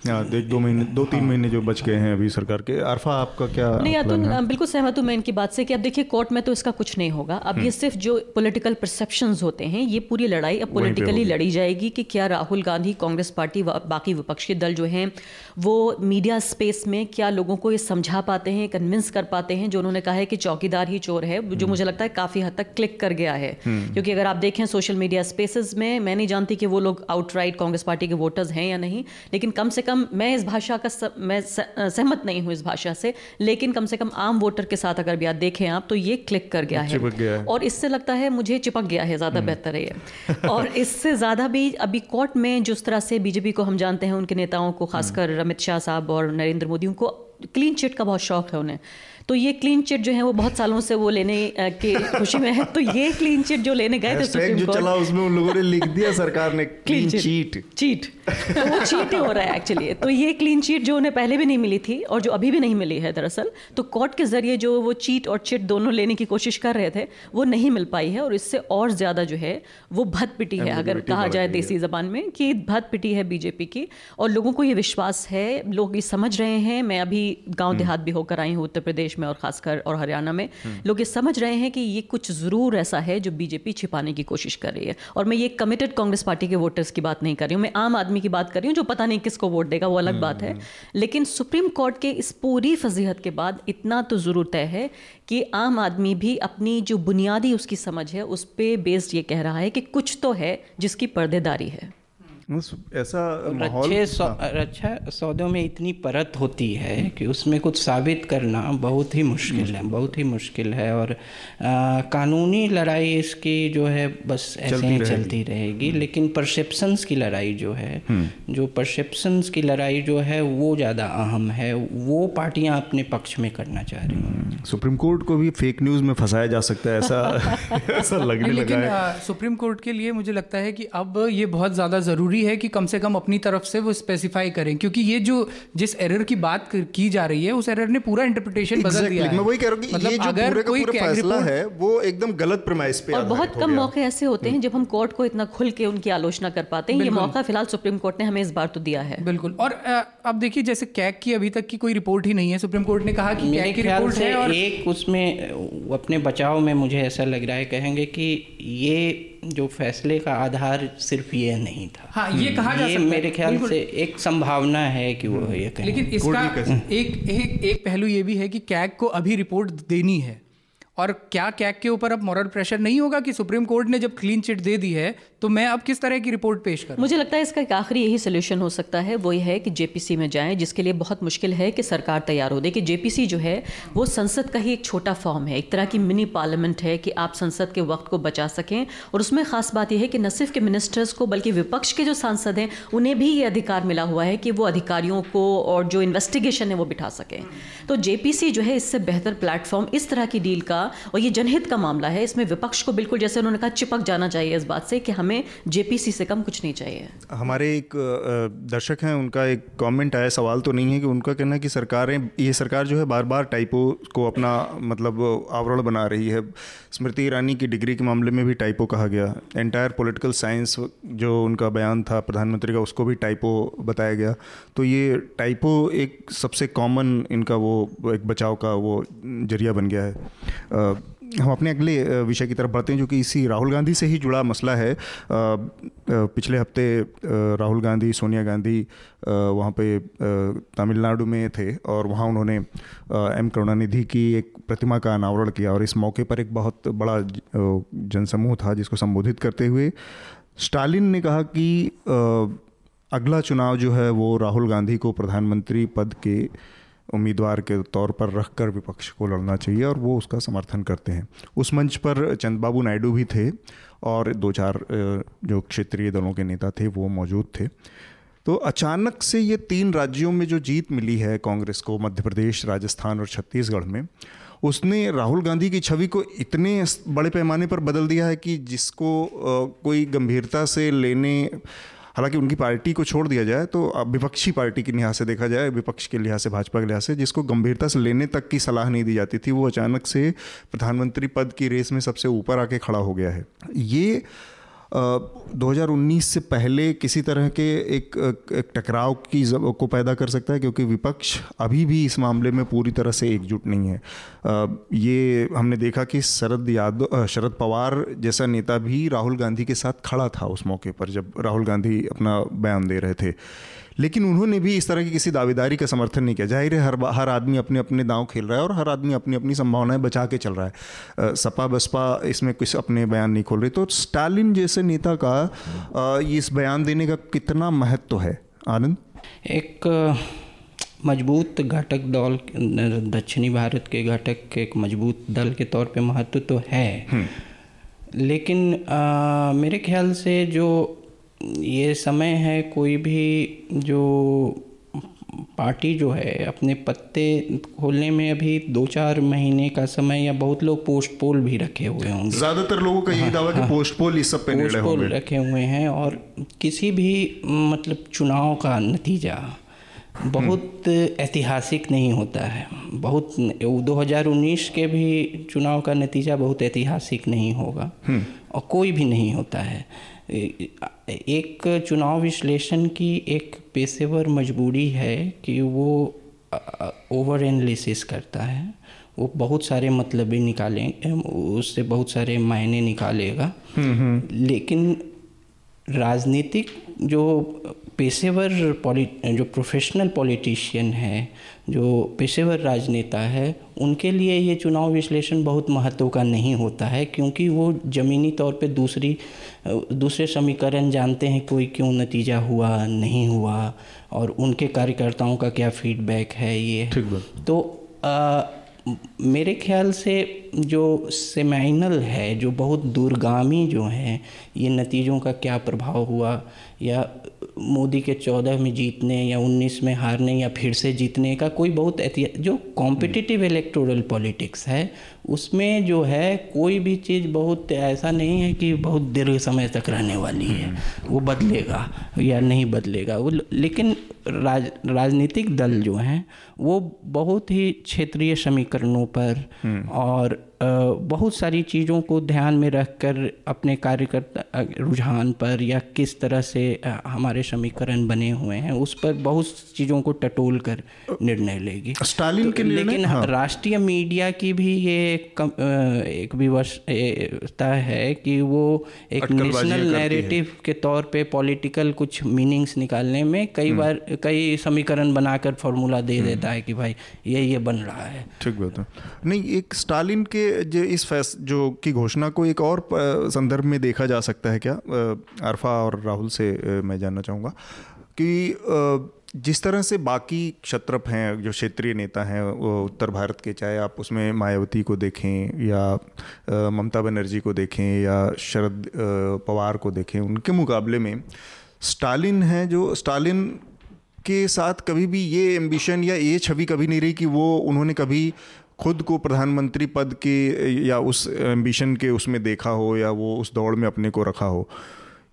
एक दो महीने दो तीन हाँ। महीने जो बच गए हैं अभी सरकार के अरफा आपका क्या नहीं तो बिल्कुल सहमत हूँ मैं इनकी बात से कि अब देखिए कोर्ट में तो इसका कुछ नहीं होगा अब ये हम्म। सिर्फ़ जो पॉलिटिकल परसेप्शन होते हैं ये पूरी लड़ाई अब पॉलिटिकली लड़ी जाएगी कि क्या राहुल गांधी कांग्रेस पार्टी बाकी विपक्षी दल जो हैं वो मीडिया स्पेस में क्या लोगों को ये समझा पाते हैं कन्विंस कर पाते हैं जो उन्होंने कहा है कि चौकीदार ही चोर है जो हम्म। मुझे लगता है काफ़ी हद तक क्लिक कर गया है हम्म। क्योंकि अगर आप देखें सोशल मीडिया स्पेसिस में मैं नहीं जानती कि वो लोग आउटराइट कांग्रेस पार्टी के वोटर्स हैं या नहीं लेकिन कम से कम मैं इस भाषा का स, मैं सहमत नहीं हूँ इस भाषा से लेकिन कम से कम आम वोटर के साथ अगर भी आप देखें आप तो ये क्लिक कर गया है, गया है। और इससे लगता है मुझे चिपक गया है ज़्यादा हम्म। बेहतर है ये और इससे ज़्यादा भी अभी कोर्ट में जिस तरह से बीजेपी को हम जानते हैं उनके नेताओं को खासकर हम्म। अमित शाह साहब और नरेंद्र मोदी उनको क्लीन चिट का बहुत शौक है उन्हें तो ये क्लीन चिट जो है वो बहुत सालों से वो लेने के खुशी में है। तो ये क्लीन चिट जो लेने गए थे सुप्रीम जो चला उसमें उन लोगों ने लिख दिया सरकार ने क्लीन चीट चीट तो वो चीट ही हो रहा है एक्चुअली तो ये क्लीन चीट जो उन्हें पहले भी नहीं मिली थी और जो अभी भी नहीं मिली है दरअसल तो कोर्ट के ज़रिए जो वो चीट और चिट दोनों लेने की कोशिश कर रहे थे वो नहीं मिल पाई है और इससे और ज़्यादा जो है वो भद पिटी है। अगर कहा जाए देसी ज़बान में कि भद पिटी है बीजेपी की और लोगों को ये विश्वास है लोग ये समझ रहे हैं मैं अभी गाँव। देहात भी होकर आई हूँ उत्तर प्रदेश में और खासकर और हरियाणा में। लोग ये समझ रहे हैं कि ये कुछ ज़रूर ऐसा है जो बीजेपी छिपाने की कोशिश कर रही है और मैं ये कमिटेड कांग्रेस पार्टी के वोटर्स की बात नहीं कर रही हूँ मैं आम आदमी की बात कर रही हूँ जो पता नहीं किसको वोट देगा वो अलग बात है हम्म। लेकिन सुप्रीम कोर्ट के इस पूरी फजीहत के बाद इतना तो ज़रूर तय है कि आम आदमी भी अपनी जो बुनियादी उसकी समझ है उस पर बेस्ड ये कह रहा है कि कुछ तो है जिसकी पर्देदारी है ऐसा अच्छे सौ, हाँ। अच्छा सौदों में इतनी परत होती है कि उसमें कुछ साबित करना बहुत ही मुश्किल है बहुत ही मुश्किल है और आ, कानूनी लड़ाई इसकी जो है बस ऐसे ही चलती रहेगी लेकिन परसेप्शंस की लड़ाई जो है हम्म। जो परसेप्शंस की लड़ाई जो है वो ज़्यादा अहम है वो पार्टियाँ अपने पक्ष में करना चाह रही हैं हम्म। सुप्रीम कोर्ट को भी फेक न्यूज़ में फंसाया जा सकता है ऐसा ऐसा लगने लगा है सुप्रीम कोर्ट के लिए मुझे लगता है कि अब ये बहुत ज़्यादा ज़रूरी ज़रूरी है कि कम से कम अपनी तरफ़ से वो स्पेसिफाई करें क्योंकि ये जो जिस एरर की बात की जा रही है उस एरर ने पूरा इंटरप्रिटेशन exactly. बदल दिया है। मैं वही कह रहा हूँ मतलब ये जो अगर पूरे कोई पूरे फैसला है वो एकदम गलत प्रमाइस पे और बहुत कम मौके ऐसे होते हैं जब हम कोर्ट को इतना खुल के उनकी आलोचना कर पाते हैं। ये मौका फ़िलहाल सुप्रीम कोर्ट ने हमें इस बार तो दिया है। बिल्कुल। और अब देखिए जैसे कैक की अभी तक की कोई रिपोर्ट ही नहीं है। सुप्रीम कोर्ट ने कहा कि कैक की रिपोर्ट है और एक उसमें अपने बचाव में मुझे ऐसा लग रहा है कहेंगे कि ये जो फैसले का आधार सिर्फ़ ये नहीं था। हाँ ये कहा जा ये सकता मेरे ख्याल से एक संभावना है कि वो ये कहें। लेकिन इसका एक एक एक पहलू ये भी है कि कैग को अभी रिपोर्ट देनी है। और क्या कैग के ऊपर अब मॉरल प्रेशर नहीं होगा कि सुप्रीम कोर्ट ने जब क्लीन चिट दे दी है तो मैं अब किस तरह की रिपोर्ट पेश करूँ? मुझे लगता है इसका एक आखिरी यही सोल्यूशन हो सकता है, वो ये है कि जेपीसी में जाएँ, जिसके लिए बहुत मुश्किल है कि सरकार तैयार हो। देखिए, जेपीसी जो है, वो संसद का ही एक छोटा फॉर्म है। एक तरह की मिनी पार्लियामेंट है कि आप संसद के वक्त को बचा सकें, और उसमें खास बात यह है कि न सिर्फ़ के मिनिस्टर्स को, बल्कि विपक्ष के जो सांसद हैं, उन्हें भी ये अधिकार मिला हुआ है कि वो अधिकारियों को और जो इन्वेस्टिगेशन है, वो बिठा सकें। तो जेपीसी जो है, इससे बेहतर प्लेटफॉर्म इस तरह की डील का, और ये जनहित का मामला है। इसमें विपक्ष को बिल्कुल, जैसे उन्होंने कहा, चिपक जाना चाहिए इस बात से कि हमें जेपीसी से कम कुछ नहीं चाहिए। हमारे एक दर्शक हैं, उनका एक कमेंट आया, सवाल तो नहीं है कि उनका कहना है कि सरकारें, ये सरकार जो है बार बार टाइपो को अपना मतलब आवरण बना रही है। स्मृति ईरानी की डिग्री के मामले में भी टाइपो कहा गया। एंटायर पॉलिटिकल साइंस जो उनका बयान था प्रधानमंत्री का, उसको भी टाइपो बताया गया। तो ये टाइपो एक सबसे कॉमन इनका वो, एक बचाव का वो ज़रिया बन गया है। हम अपने अगले विषय की तरफ़ बढ़ते हैं, जो कि इसी राहुल गांधी से ही जुड़ा मसला है। पिछले हफ़्ते राहुल गांधी, सोनिया गांधी वहाँ पे तमिलनाडु में थे और वहाँ उन्होंने एम करुणानिधि की एक प्रतिमा का अनावरण किया और इस मौके पर एक बहुत बड़ा जनसमूह था जिसको संबोधित करते हुए स्टालिन ने कहा कि अगला चुनाव जो है वो राहुल गांधी को प्रधानमंत्री पद के उम्मीदवार के तौर पर रखकर विपक्ष को लड़ना चाहिए और वो उसका समर्थन करते हैं। उस मंच पर चंद्रबाबू नायडू भी थे और दो चार जो क्षेत्रीय दलों के नेता थे वो मौजूद थे। तो अचानक से ये तीन राज्यों में जो जीत मिली है, कांग्रेस को, मध्य प्रदेश, राजस्थान और छत्तीसगढ़ में, उसने राहुल गांधी की छवि को इतने बड़े पैमाने पर बदल दिया है कि जिसको कोई गंभीरता से लेने हालाँकि उनकी पार्टी को छोड़ दिया जाए तो विपक्षी पार्टी के लिहाज से देखा जाए, विपक्ष के लिहाज से, भाजपा के लिहाज से, जिसको गंभीरता से लेने तक की सलाह नहीं दी जाती थी, वो अचानक से प्रधानमंत्री पद की रेस में सबसे ऊपर आके खड़ा हो गया है। ये 2019 से पहले किसी तरह के एक, एक टकराव की को पैदा कर सकता है क्योंकि विपक्ष अभी भी इस मामले में पूरी तरह से एकजुट नहीं है। ये हमने देखा कि शरद यादव शरद पवार जैसा नेता भी राहुल गांधी के साथ खड़ा था उस मौके पर जब राहुल गांधी अपना बयान दे रहे थे। लेकिन उन्होंने भी इस तरह की किसी दावेदारी का समर्थन नहीं किया। ज़ाहिर है हर हर आदमी अपने अपने दांव खेल रहा है और हर आदमी अपनी अपनी संभावनाएँ बचा के चल रहा है। सपा बसपा इसमें कुछ अपने बयान नहीं खोल रही। तो स्टालिन जैसे नेता का इस बयान देने का कितना महत्व है? आनंद? एक मज़बूत घटक दल दक्षिणी भारत के घटक के एक मज़बूत दल के तौर पे महत्व तो है। हम्म। लेकिन आ, मेरे ख्याल से जो ये समय है कोई भी जो पार्टी जो है अपने पत्ते खोलने में अभी दो चार महीने का समय या बहुत लोग पोस्ट पोल भी रखे हुए होंगे। ज़्यादातर लोगों का यही हाँ, दावा कि हाँ, पोस्ट पोल इस सब पे पोस्ट पोल रखे हुए हैं और किसी भी मतलब चुनाव का नतीजा बहुत ऐतिहासिक नहीं होता है। बहुत 2019 के भी चुनाव का नतीजा बहुत ऐतिहासिक नहीं होगा। हम्म। और कोई भी नहीं होता है। एक चुनाव विश्लेषण की एक पेशेवर मजबूरी है कि वो ओवर एनालिसिस करता है वो बहुत सारे मतलब निकालें उससे बहुत सारे मायने निकालेगा हम्म, हम्म। लेकिन राजनीतिक जो पेशेवर जो प्रोफेशनल पॉलिटिशियन है जो पेशेवर राजनेता है उनके लिए ये चुनाव विश्लेषण बहुत महत्व का नहीं होता है क्योंकि वो ज़मीनी तौर पे दूसरी दूसरे समीकरण जानते हैं कोई क्यों नतीजा हुआ नहीं हुआ और उनके कार्यकर्ताओं का क्या फीडबैक है ये। तो आ, मेरे ख्याल से जो सेमाइनल है जो बहुत दूरगामी जो है ये नतीजों का क्या प्रभाव हुआ या मोदी के चौदह में जीतने या उन्नीस में हारने या फिर से जीतने का कोई बहुत जो कॉम्पिटिटिव इलेक्टोरल पॉलिटिक्स है उसमें जो है कोई भी चीज़ बहुत ऐसा नहीं है कि बहुत दीर्घ समय तक रहने वाली है। वो बदलेगा या नहीं बदलेगा। वो लेकिन राज राजनीतिक दल जो हैं वो बहुत ही क्षेत्रीय समीकरणों पर हम्म। और बहुत सारी चीज़ों को ध्यान में रखकर अपने कार्यकर्ता रुझान पर या किस तरह से हमारे समीकरण बने हुए हैं उस पर बहुत चीज़ों को टटोल कर निर्णय लेगी स्टालिन तो, के लेकिन हाँ। राष्ट्रीय मीडिया की भी ये एक, एक विवशता है कि वो एक नेशनल नैरेटिव के तौर पे पॉलिटिकल कुछ मीनिंग्स निकालने में कई हम्म। बार कई समीकरण बनाकर फॉर्मूला दे हम्म। देता है कि भाई ये ये बन रहा है ठीक बात है नहीं एक स्टालिन के जो इस फैस, जो की घोषणा को एक और संदर्भ में देखा जा सकता है क्या? अरफा और राहुल से मैं जानना चाहूँगा कि जिस तरह से बाकी क्षत्रप हैं, जो क्षेत्रीय नेता हैं, वो उत्तर भारत के, चाहे आप उसमें मायावती को देखें या ममता बनर्जी को देखें या शरद पवार को देखें, उनके मुकाबले में स्टालिन हैं जो, स्टालिन के साथ कभी भी ये एम्बिशन या ये छवि कभी नहीं रही कि वो उन्होंने कभी खुद को प्रधानमंत्री पद के या उस एम्बिशन के उसमें देखा हो या वो उस दौड़ में अपने को रखा हो।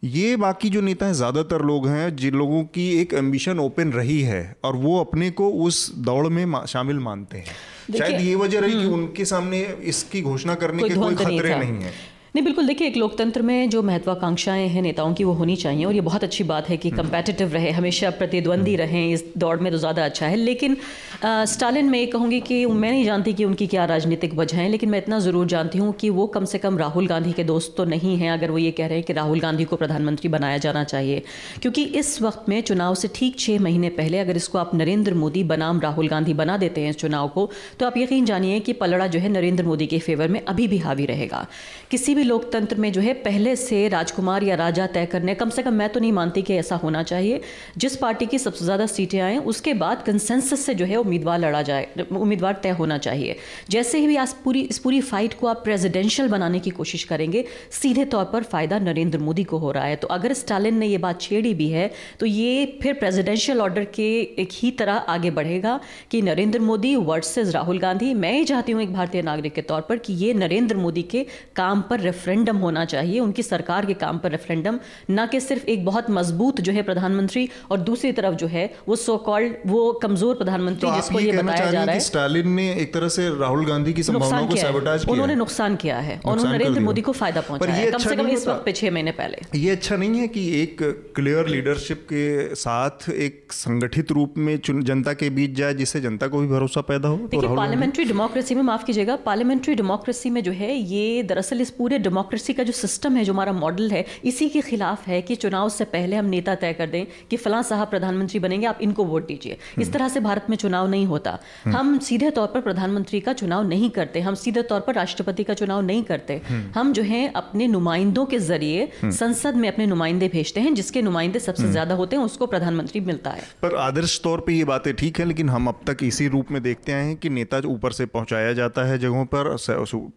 ये बाकी जो नेता हैं ज़्यादातर लोग हैं जिन लोगों की एक एम्बिशन ओपन रही है और वो अपने को उस दौड़ में शामिल मानते हैं। शायद ये वजह रही कि हम्म। उनके सामने इसकी घोषणा करने के कोई खतरे नहीं है। नहीं बिल्कुल देखिए एक लोकतंत्र में जो महत्वाकांक्षाएँ हैं नेताओं की वो होनी चाहिए और ये बहुत अच्छी बात है कि कंपेटिटिव हम्म। रहे हमेशा प्रतिद्वंदी हम्म। रहें इस दौड़ में तो ज़्यादा अच्छा है लेकिन आ, स्टालिन में कहूँगी कि मैं नहीं जानती कि उनकी क्या राजनीतिक वजह है लेकिन मैं इतना ज़रूर जानती हूँ कि वो कम से कम राहुल गांधी के दोस्त तो नहीं हैं अगर वो ये कह रहे हैं कि राहुल गांधी को प्रधानमंत्री बनाया जाना चाहिए क्योंकि इस वक्त में चुनाव से ठीक छः महीने पहले अगर इसको आप नरेंद्र मोदी बनाम राहुल गांधी बना देते हैं इस चुनाव को तो आप यकीन जानिए कि पलड़ा जो है नरेंद्र मोदी के फेवर में अभी भी हावी रहेगा किसी भी लोकतंत्र में जो है पहले से राजकुमार या राजा तय करने, कम से कम मैं तो नहीं मानती कि ऐसा होना चाहिए। जिस पार्टी की सबसे ज़्यादा सीटें आएँ, उसके बाद कंसेंसस से जो है उम्मीदवार लड़ा जाए, उम्मीदवार तय होना चाहिए। जैसे ही आज पूरी, इस पूरी फाइट को आप प्रेसिडेंशियल बनाने की कोशिश करेंगे, सीधे तौर पर फ़ायदा नरेंद्र मोदी को हो रहा है। तो अगर स्टालिन ने ये बात छेड़ी भी है तो ये फिर प्रेजिडेंशियल ऑर्डर के एक ही तरह आगे बढ़ेगा कि नरेंद्र मोदी वर्सेज राहुल गांधी। मैं ही चाहती हूँ एक भारतीय नागरिक के तौर पर कि ये नरेंद्र मोदी के काम पर रेफरेंडम होना चाहिए उनकी सरकार के काम पर रेफरेंडम ना कि सिर्फ़ एक बहुत मज़बूत जो है प्रधानमंत्री और दूसरी तरफ़ जो है वो सो कॉल्ड वो कमज़ोर प्रधानमंत्री तो जिसको ये बताया जा रहा है। स्टालिन ने एक तरह से राहुल गांधी की संभावनाओं को सैबोटाज किया उन्होंने नुकसान किया है। और उन्होंने नरेंद्र मोदी को फ़ायदा पहुँचाया कम अच्छा से कम इस वक्त पे छह महीने पहले। ये अच्छा नहीं है कि एक क्लियर लीडरशिप के साथ एक संगठित रूप में जनता के बीच जाए जिससे जनता को भी भरोसा पैदा हो। देखिए पार्लियामेंट्री डेमोक्रेसी में माफ़ कीजिएगा पार्लियामेंट्री डेमोक्रेसी में जो है ये दरअसल इस पूरे डेमोक्रेसी का जो सिस्टम है जो हमारा मॉडल है इसी के खिलाफ है कि चुनाव से पहले हम नेता तय कर दें कि फलां साहब प्रधानमंत्री बनेंगे आप इनको वोट दीजिए इस हम्म। तरह से भारत में चुनाव नहीं होता हम्म। हम सीधे तौर पर प्रधानमंत्री का चुनाव नहीं करते हम सीधे तौर पर राष्ट्रपति का चुनाव नहीं करते हम्म। हम जो है अपने नुमाइंदों के ज़रिए संसद में अपने नुमाइंदे भेजते हैं जिसके नुमाइंदे सबसे ज़्यादा होते हैं उसको प्रधानमंत्री मिलता है पर आदर्श तौर पर ये बातें ठीक है लेकिन हम अब तक इसी रूप में देखते आए हैं कि नेता ऊपर से पहुँचाया जाता है जगहों पर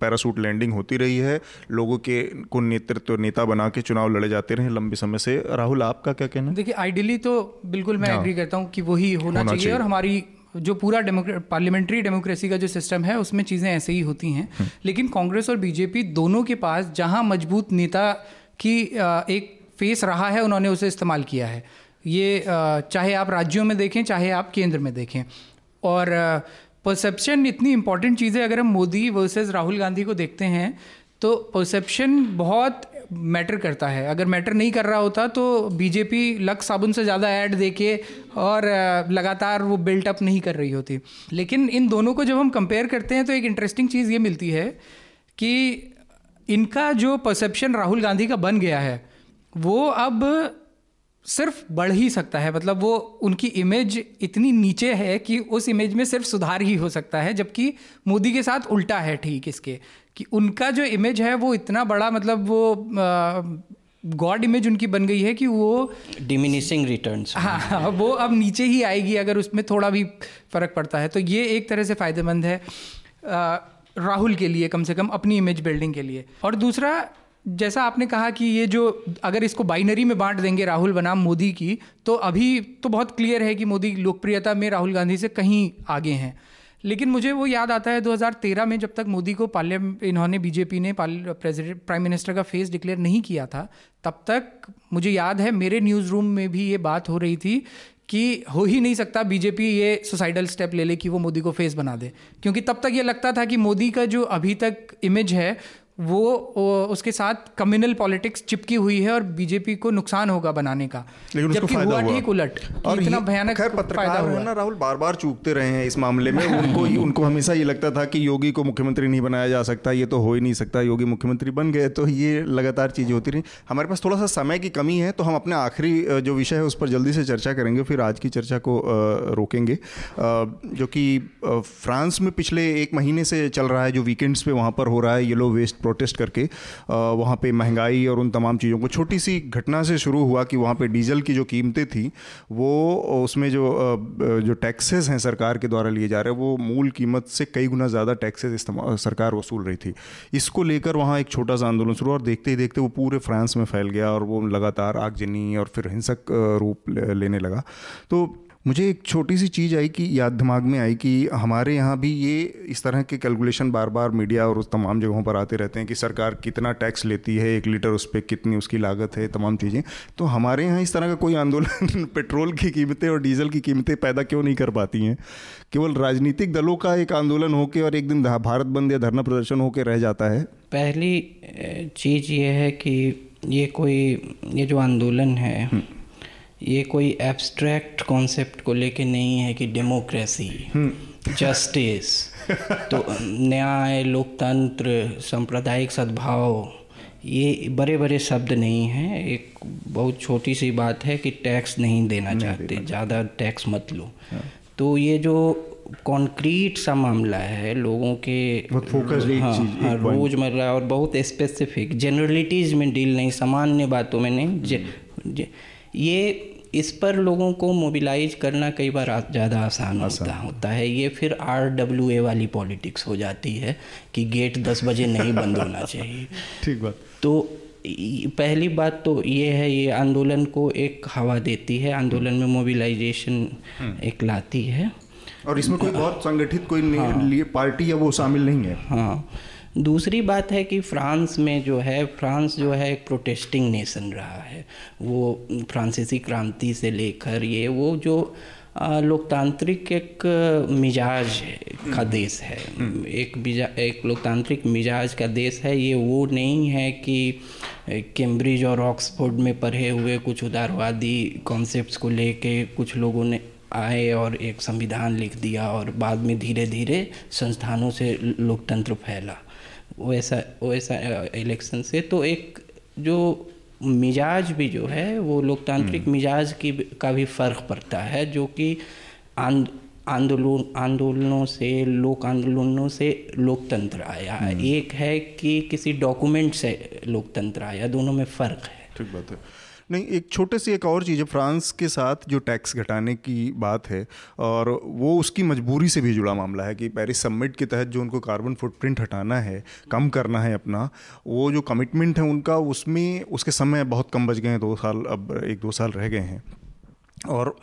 पैरासूट लैंडिंग होती रही है लोगों के को नेतृत्व नेता बना के चुनाव लड़े जाते रहे लंबे समय से। राहुल आपका क्या कहना देखिए आइडियली तो बिल्कुल मैं एग्री हाँ। करता हूँ कि वही होना, होना चाहिए, और हमारी जो पूरा पार्लियामेंट्री डेमोक्रेसी का जो सिस्टम है उसमें चीज़ें ऐसे ही होती हैं। हम्म। लेकिन कांग्रेस और बीजेपी दोनों के पास जहाँ मज़बूत नेता की एक फेस रहा है उन्होंने उसे इस्तेमाल किया है। ये चाहे आप राज्यों में देखें चाहे आप केंद्र में देखें। और परसेप्शन इतनी इंपॉर्टेंट चीज़ है अगर हम मोदी वर्सेस राहुल गांधी को देखते हैं तो परसेप्शन बहुत मैटर करता है। अगर मैटर नहीं कर रहा होता तो बीजेपी लक साबुन से ज़्यादा ऐड देके और लगातार वो बिल्टअप नहीं कर रही होती। लेकिन इन दोनों को जब हम कंपेयर करते हैं तो एक इंटरेस्टिंग चीज़ ये मिलती है कि इनका जो परसेप्शन राहुल गांधी का बन गया है, वो अब सिर्फ़ बढ़ ही सकता है। मतलब वो उनकी इमेज इतनी नीचे है कि उस इमेज में सिर्फ़ सुधार ही हो सकता है जबकि मोदी के साथ उल्टा है ठीक इसके। कि उनका जो इमेज है वो इतना बड़ा मतलब वो गॉड इमेज उनकी बन गई है कि वो डिमिनिशिंग रिटर्न्स हाँ, हाँ वो अब नीचे ही आएगी अगर उसमें थोड़ा भी फ़र्क पड़ता है। तो ये एक तरह से फ़ायदेमंद है आ, राहुल के लिए कम से कम अपनी इमेज बिल्डिंग के लिए। और दूसरा जैसा आपने कहा कि ये जो, अगर इसको बाइनरी में बांट देंगे राहुल बनाम मोदी की तो अभी तो बहुत क्लियर है कि मोदी लोकप्रियता में राहुल गांधी से कहीं आगे हैं। लेकिन मुझे वो याद आता है 2013 में जब तक मोदी को पार्लियामेंट इन्होंने बीजेपी ने प्रेसिडेंट, प्राइम मिनिस्टर का फेस डिक्लेयर नहीं किया था, तब तक मुझे याद है मेरे न्यूज़ रूम में भी ये बात हो रही थी कि हो ही नहीं सकता बीजेपी ये सुसाइडल स्टेप ले ले कि वो मोदी को फेस बना दे। क्योंकि तब तक ये लगता था कि मोदी का जो अभी तक इमेज है वो उसके साथ कम्युनल पॉलिटिक्स चिपकी हुई है और बीजेपी को नुकसान होगा बनाने का। लेकिन जबकि हुआ ठीक उलट और इतना भयानक खैर पत्रकार है ना राहुल बार बार चूकते रहे हैं इस मामले में। उनको उनको हमेशा ये लगता था कि योगी को मुख्यमंत्री नहीं बनाया जा सकता ये तो हो ही नहीं सकता योगी मुख्यमंत्री बन गए तो ये लगातार चीज़ें होती रही। हमारे पास थोड़ा सा समय की कमी है तो हम अपने आखिरी जो विषय है उस पर जल्दी से चर्चा करेंगे फिर आज की चर्चा को रोकेंगे। जो कि फ्रांस में पिछले एक महीने से चल रहा है जो वीकेंड्स पे वहाँ पर हो रहा है येलो वेस्ट प्रोटेस्ट करके वहाँ पे महँगाई और उन तमाम चीज़ों को, छोटी सी घटना से शुरू हुआ कि वहाँ पे डीजल की जो कीमतें थी, वो उसमें जो जो टैक्सेस हैं सरकार के द्वारा लिए जा रहे हैं, वो मूल कीमत से कई गुना ज़्यादा टैक्सेस सरकार वसूल रही थी। इसको लेकर वहाँ एक छोटा सा आंदोलन शुरू और देखते ही देखते वो पूरे फ्रांस में फैल गया और वो लगातार आगजनी और फिर हिंसक रूप लेने लगा। तो मुझे एक छोटी सी चीज़ आई कि याद दिमाग में आई कि हमारे यहाँ भी ये इस तरह के कैलकुलेशन बार बार मीडिया और उस तमाम जगहों पर आते रहते हैं कि सरकार कितना टैक्स लेती है एक लीटर उस पर कितनी उसकी लागत है तमाम चीज़ें। तो हमारे यहाँ इस तरह का कोई आंदोलन पेट्रोल की कीमतें और डीजल की कीमतें पैदा क्यों नहीं कर पाती हैं? केवल राजनीतिक दलों का एक आंदोलन होकर और एक दिन भारत बंद या धरना प्रदर्शन होकर रह जाता है? पहली चीज़ ये है कि ये कोई ये जो आंदोलन है हम्म। ये कोई एब्स्ट्रैक्ट कॉन्सेप्ट को लेके नहीं है कि डेमोक्रेसी जस्टिस तो न्याय लोकतंत्र सांप्रदायिक सद्भाव ये बड़े बड़े शब्द नहीं हैं। एक बहुत छोटी सी बात है कि टैक्स नहीं देना नहीं चाहते ज़्यादा टैक्स मत लो। हाँ। तो ये जो कॉन्क्रीट सा मामला है लोगों के फोकस हाँ, हाँ रोज़मर्रा और बहुत स्पेसिफिक जनरलिटीज़ में डील नहीं सामान्य बातों में नहीं ये इस पर लोगों को मोबिलाइज करना कई बार ज़्यादा आसान होता होता है। ये फिर आर डब्ल्यू ए वाली पॉलिटिक्स हो जाती है कि गेट दस बजे नहीं बंद होना चाहिए। ठीक बात। तो पहली बात तो ये है ये आंदोलन को एक हवा देती है आंदोलन में मोबिलाइजेशन हम्म। एक लाती है। और इसमें कोई बहुत संगठित कोई हाँ, लिए पार्टी या वो शामिल नहीं है। हाँ। दूसरी बात है कि फ्रांस में जो है फ्रांस जो है एक प्रोटेस्टिंग नेशन रहा है। वो फ्रांसीसी क्रांति से लेकर ये वो जो लोकतांत्रिक एक मिजाज का देश है। एक एक लोकतांत्रिक मिजाज का देश है। ये वो नहीं है कि कैम्ब्रिज और ऑक्सफोर्ड में पढ़े हुए कुछ उदारवादी कॉन्सेप्ट्स को लेके कुछ लोगों ने आए और एक संविधान लिख दिया और बाद में धीरे धीरे संस्थानों से लोकतंत्र फैला। वैसा वैसा इलेक्शन से तो एक जो मिजाज भी जो है वो लोकतांत्रिक हम्म। मिजाज की का भी फ़र्क पड़ता है जो कि आंद आंदोलन आंदोलनों से लोक आंदोलनों से लोकतंत्र आया हम्म। एक है कि किसी डॉक्यूमेंट से लोकतंत्र आया दोनों में फ़र्क है ठीक बात है नहीं एक छोटे सी एक और चीज़ है फ्रांस के साथ जो टैक्स घटाने की बात है और वो उसकी मजबूरी से भी जुड़ा मामला है कि पेरिस समिट के तहत जो उनको कार्बन फुटप्रिंट हटाना है कम करना है अपना वो जो कमिटमेंट है उनका उसमें उसके समय बहुत कम बच गए हैं दो साल अब एक दो साल रह गए हैं। और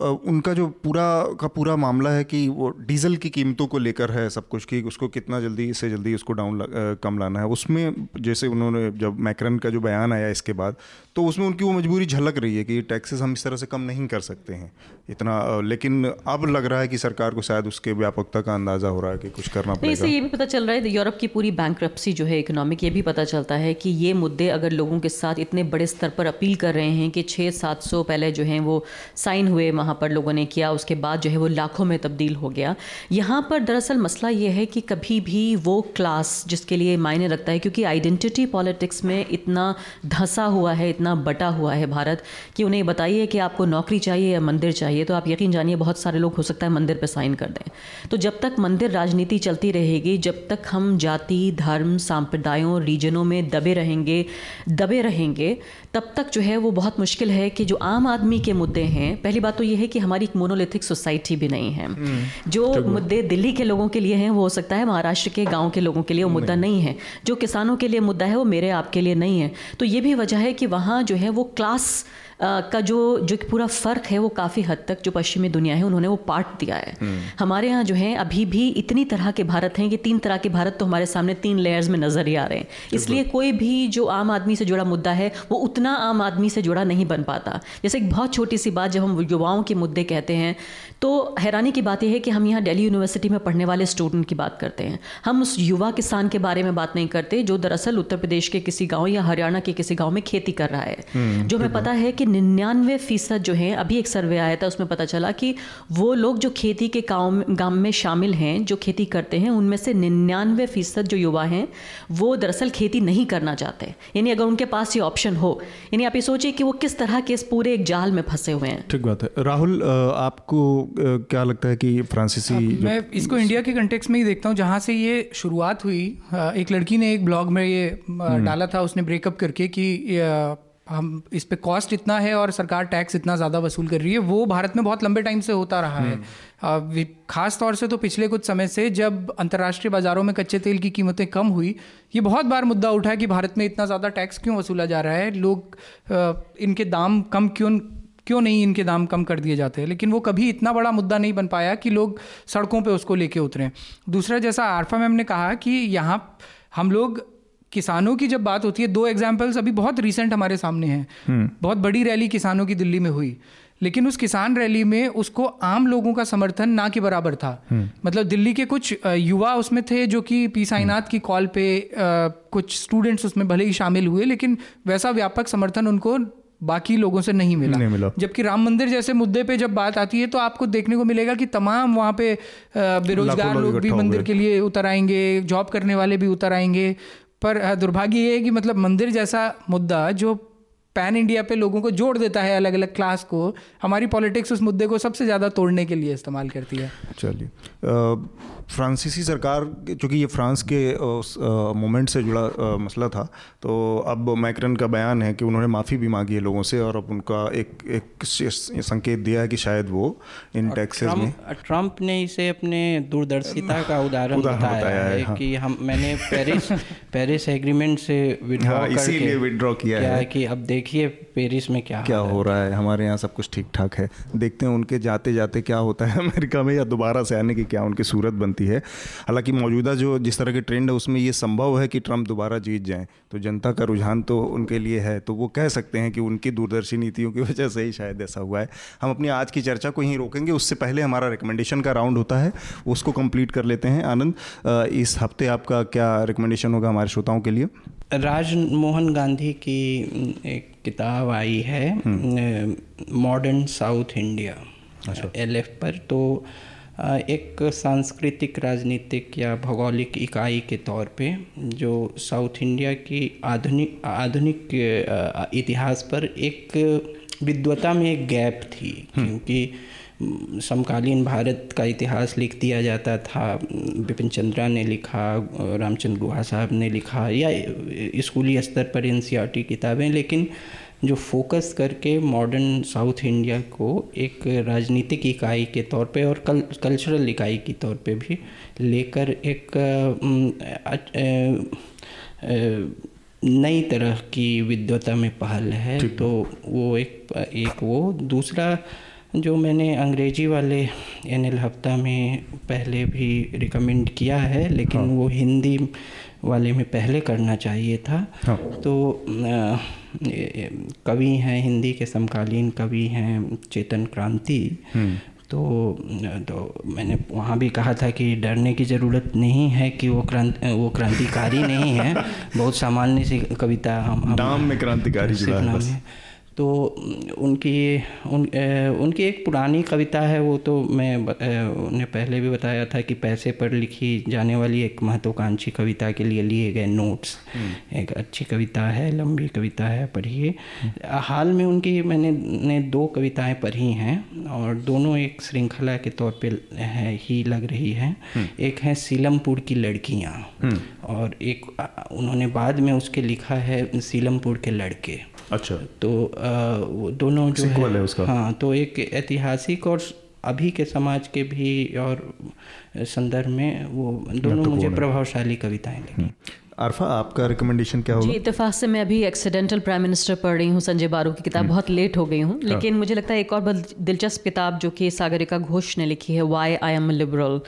उनका जो पूरा का पूरा मामला है कि वो डीजल की कीमतों को लेकर है सब कुछ कि उसको कितना जल्दी से जल्दी उसको डाउन ला, कम लाना है। उसमें जैसे उन्होंने जब मैक्रन का जो बयान आया इसके बाद तो उसमें उनकी वो मजबूरी झलक रही है कि टैक्सेस हम इस तरह से कम नहीं कर सकते हैं। इतना लेकिन अब लग रहा है कि सरकार को शायद उसके व्यापकता का अंदाज़ा हो रहा है कि कुछ करना पड़ेगा इससे ये भी पता चल रहा है यूरोप की पूरी बैंक जो है इकोनॉमिक ये भी पता चलता है कि ये मुद्दे अगर लोगों के साथ इतने बड़े स्तर पर अपील कर रहे हैं कि छः सात सौ पहले जो है वो साइन हुए वहाँ पर लोगों ने किया उसके बाद जो है वो लाखों में तब्दील हो गया। यहाँ पर दरअसल मसला ये है कि कभी भी वो क्लास जिसके लिए मायने रखता है क्योंकि आइडेंटिटी पॉलिटिक्स में इतना धंसा हुआ है इतना बटा हुआ है भारत कि उन्हें बताइए कि आपको नौकरी चाहिए या मंदिर चाहिए तो आप यकीन जानिए बहुत सारे लोग हो सकता है मंदिर पर साइन कर दें। तो जब तक मंदिर राजनीति चलती रहेगी जब तक हम जाति धर्म सांप्रदायों रीजनों में दबे रहेंगे दबे रहेंगे तब तक जो है वो बहुत मुश्किल है कि जो आम आदमी के मुद्दे हैं पहली बात तो ये है कि हमारी एक मोनोलिथिक सोसाइटी भी नहीं है। हम्म। जो मुद्दे दिल्ली के लोगों के लिए हैं वो हो सकता है महाराष्ट्र के गाँव के लोगों के लिए वो मुद्दा नहीं है। जो किसानों के लिए मुद्दा है वो मेरे आपके लिए नहीं है। तो ये भी वजह है कि वहाँ जो है वो क्लास का जो जो पूरा फ़र्क है वो काफ़ी हद तक जो पश्चिमी दुनिया है उन्होंने वो पार्ट दिया है। हम्म। हमारे यहाँ जो है अभी भी इतनी तरह के भारत हैं कि तीन तरह के भारत तो हमारे सामने तीन लेयर्स में नज़र ही आ रहे हैं। इसलिए कोई भी जो आम आदमी से जुड़ा मुद्दा है वो उतना आम आदमी से जुड़ा नहीं बन पाता। जैसे एक बहुत छोटी सी बात जब हम युवाओं के मुद्दे कहते हैं तो हैरानी की बात यह है कि हम यहाँ दिल्ली यूनिवर्सिटी में पढ़ने वाले स्टूडेंट की बात करते हैं। हम उस युवा किसान के बारे में बात नहीं करते जो दरअसल उत्तर प्रदेश के किसी गाँव या हरियाणा के किसी गाँव में खेती कर रहा है। हम्म, जो हमें पता है कि निन्यानवे फ़ीसद जो है अभी एक सर्वे आया था उसमें पता चला कि वो लोग जो खेती के गाँव गाँव में शामिल हैं जो खेती करते हैं उनमें से निन्यानवे फ़ीसद जो युवा हैं वो दरअसल खेती नहीं करना चाहते। यानी अगर उनके पास ये ऑप्शन हो यानी आप ये सोचिए कि वो किस तरह के इस पूरे एक जाल में फंसे हुए हैं। ठीक बात है। राहुल आपको क्या लगता है कि फ्रांसीसी मैं इसको इंडिया के कंटेक्स में ही देखता हूँ जहाँ से ये शुरुआत हुई एक लड़की ने एक ब्लॉग में ये हम्म। डाला था उसने ब्रेकअप करके कि हम इस पे कॉस्ट इतना है और सरकार टैक्स इतना ज़्यादा वसूल कर रही है वो भारत में बहुत लंबे टाइम से होता रहा है। हम्म। खास तौर से तो पिछले कुछ समय से जब अंतर्राष्ट्रीय बाज़ारों में कच्चे तेल की कीमतें कम हुई ये बहुत बार मुद्दा उठा कि भारत में इतना ज़्यादा टैक्स क्यों वसूला जा रहा है? लोग इनके दाम कम क्यों क्यों नहीं इनके दाम कम कर दिए जाते हैं? लेकिन वो कभी इतना बड़ा मुद्दा नहीं बन पाया कि लोग सड़कों पे उसको लेके उतरें। दूसरा जैसा आरफा मैम ने कहा कि यहाँ हम लोग किसानों की जब बात होती है दो एग्जाम्पल्स अभी बहुत रिसेंट हमारे सामने हैं। हम्म। बहुत बड़ी रैली किसानों की दिल्ली में हुई लेकिन उस किसान रैली में उसको आम लोगों का समर्थन ना के बराबर था। हम्म। मतलब दिल्ली के कुछ युवा उसमें थे जो कि पी साईनाथ की कॉल पे कुछ स्टूडेंट्स उसमें भले ही शामिल हुए लेकिन वैसा व्यापक समर्थन उनको बाकी लोगों से नहीं मिला। नहीं मिला। जबकि राम मंदिर जैसे मुद्दे पे जब बात आती है तो आपको देखने को मिलेगा कि तमाम वहाँ पे बेरोजगार लोग भी मंदिर के लिए उतर आएँगे जॉब करने वाले भी उतर आएँगे। पर दुर्भाग्य ये है कि मतलब मंदिर जैसा मुद्दा जो पैन इंडिया पे लोगों को जोड़ देता है अलग अलग क्लास को, हमारी पॉलिटिक्स उस मुद्दे को सबसे ज़्यादा तोड़ने के लिए इस्तेमाल करती है। चलिए फ्रांसीसी सरकार चूँकि ये फ्रांस के उस मोमेंट से जुड़ा आ, मसला था तो अब मैक्रन का बयान है कि उन्होंने माफ़ी भी मांगी है लोगों से और अब उनका एक एक संकेत दिया है कि शायद वो इन टैक्सेस में ट्रंप ने इसे अपने दूरदर्शिता का उदाहरण बताया, बताया है, हाँ। कि हम मैंने पेरिस पेरिस एग्रीमेंट से विड्रॉ हाँ, इसीलिए विड्रॉ किया है। कि अब देखिए पेरिस में क्या क्या हो। रहा है? हमारे यहाँ सब कुछ ठीक ठाक है। देखते हैं उनके जाते जाते क्या होता है अमेरिका में या दोबारा से आने की क्या उनकी सूरत बनती सकती है। हालाँकि मौजूदा जो जिस तरह के ट्रेंड है उसमें ये संभव है कि ट्रंप दोबारा जीत जाएँ। तो जनता का रुझान तो उनके लिए है तो वो कह सकते हैं कि उनकी दूरदर्शी नीतियों की वजह से ही शायद ऐसा हुआ है। हम अपनी आज की चर्चा को यहीं रोकेंगे। उससे पहले हमारा रिकमेंडेशन का राउंड होता है उसको कंप्लीट कर लेते हैं। आनंद इस हफ़्ते आपका क्या रिकमेंडेशन होगा हमारे श्रोताओं के लिए? राजमोहन गांधी की एक किताब आई है modern south India L F पर। तो एक सांस्कृतिक राजनीतिक या भौगोलिक इकाई के तौर पे जो साउथ इंडिया की आधुनिक आधुनिक इतिहास पर एक विद्वता में एक गैप थी हम्म। क्योंकि समकालीन भारत का इतिहास लिख दिया जाता था बिपिन चंद्रा ने लिखा रामचंद्र गुहा साहब ने लिखा या स्कूली स्तर पर एन किताबें लेकिन जो फोकस करके मॉडर्न साउथ इंडिया को एक राजनीतिक इकाई के तौर पे और कल कल्चरल इकाई के तौर पे भी लेकर एक नई तरह की विद्वता में पहल है तो वो एक एक वो दूसरा जो मैंने अंग्रेज़ी वाले एन एल हफ़्ता में पहले भी रिकमेंड किया है लेकिन हाँ। वो हिंदी वाले में पहले करना चाहिए था हाँ। तो कवि हैं हिंदी के समकालीन कवि हैं चेतन क्रांति। हम्म। तो तो मैंने वहाँ भी कहा था कि डरने की ज़रूरत नहीं है कि वो क्रांति वो क्रांतिकारी नहीं है। बहुत सामान्य सी कविता हम नाम में क्रांतिकारी है। तो उनकी उन उनकी एक पुरानी कविता है वो तो मैं उन्हें पहले भी बताया था कि पैसे पर लिखी जाने वाली एक महत्वाकांक्षी कविता के लिए लिए गए नोट्स हम्म। एक अच्छी कविता है लंबी कविता है पढ़िए हाल में उनकी मैंने ने दो कविताएँ पढ़ी हैं और दोनों एक श्रृंखला के तौर पे है ही लग रही है हम्म। एक है सीलमपुर की लड़कियाँ हम्म। और एक उन्होंने बाद में उसके लिखा है सीलमपुर के लड़के अच्छा। तो वो दोनों जो है, है उसका। हाँ तो एक ऐतिहासिक और अभी के समाज के भी और संदर्भ में वो दोनों मुझे प्रभावशाली कविताएँ लगी हम्म। आरफा आपका रिकमेंडेशन क्या होगा? जी इतफाक से मैं अभी एक्सीडेंटल प्राइम मिनिस्टर पढ़ रही हूँ संजय बारू की किताब हम्म। बहुत लेट हो गई हूँ हाँ। लेकिन मुझे लगता है एक और बहुत दिलचस्प किताब जो कि सागरिका घोष ने लिखी है वाई आई एम लिबरल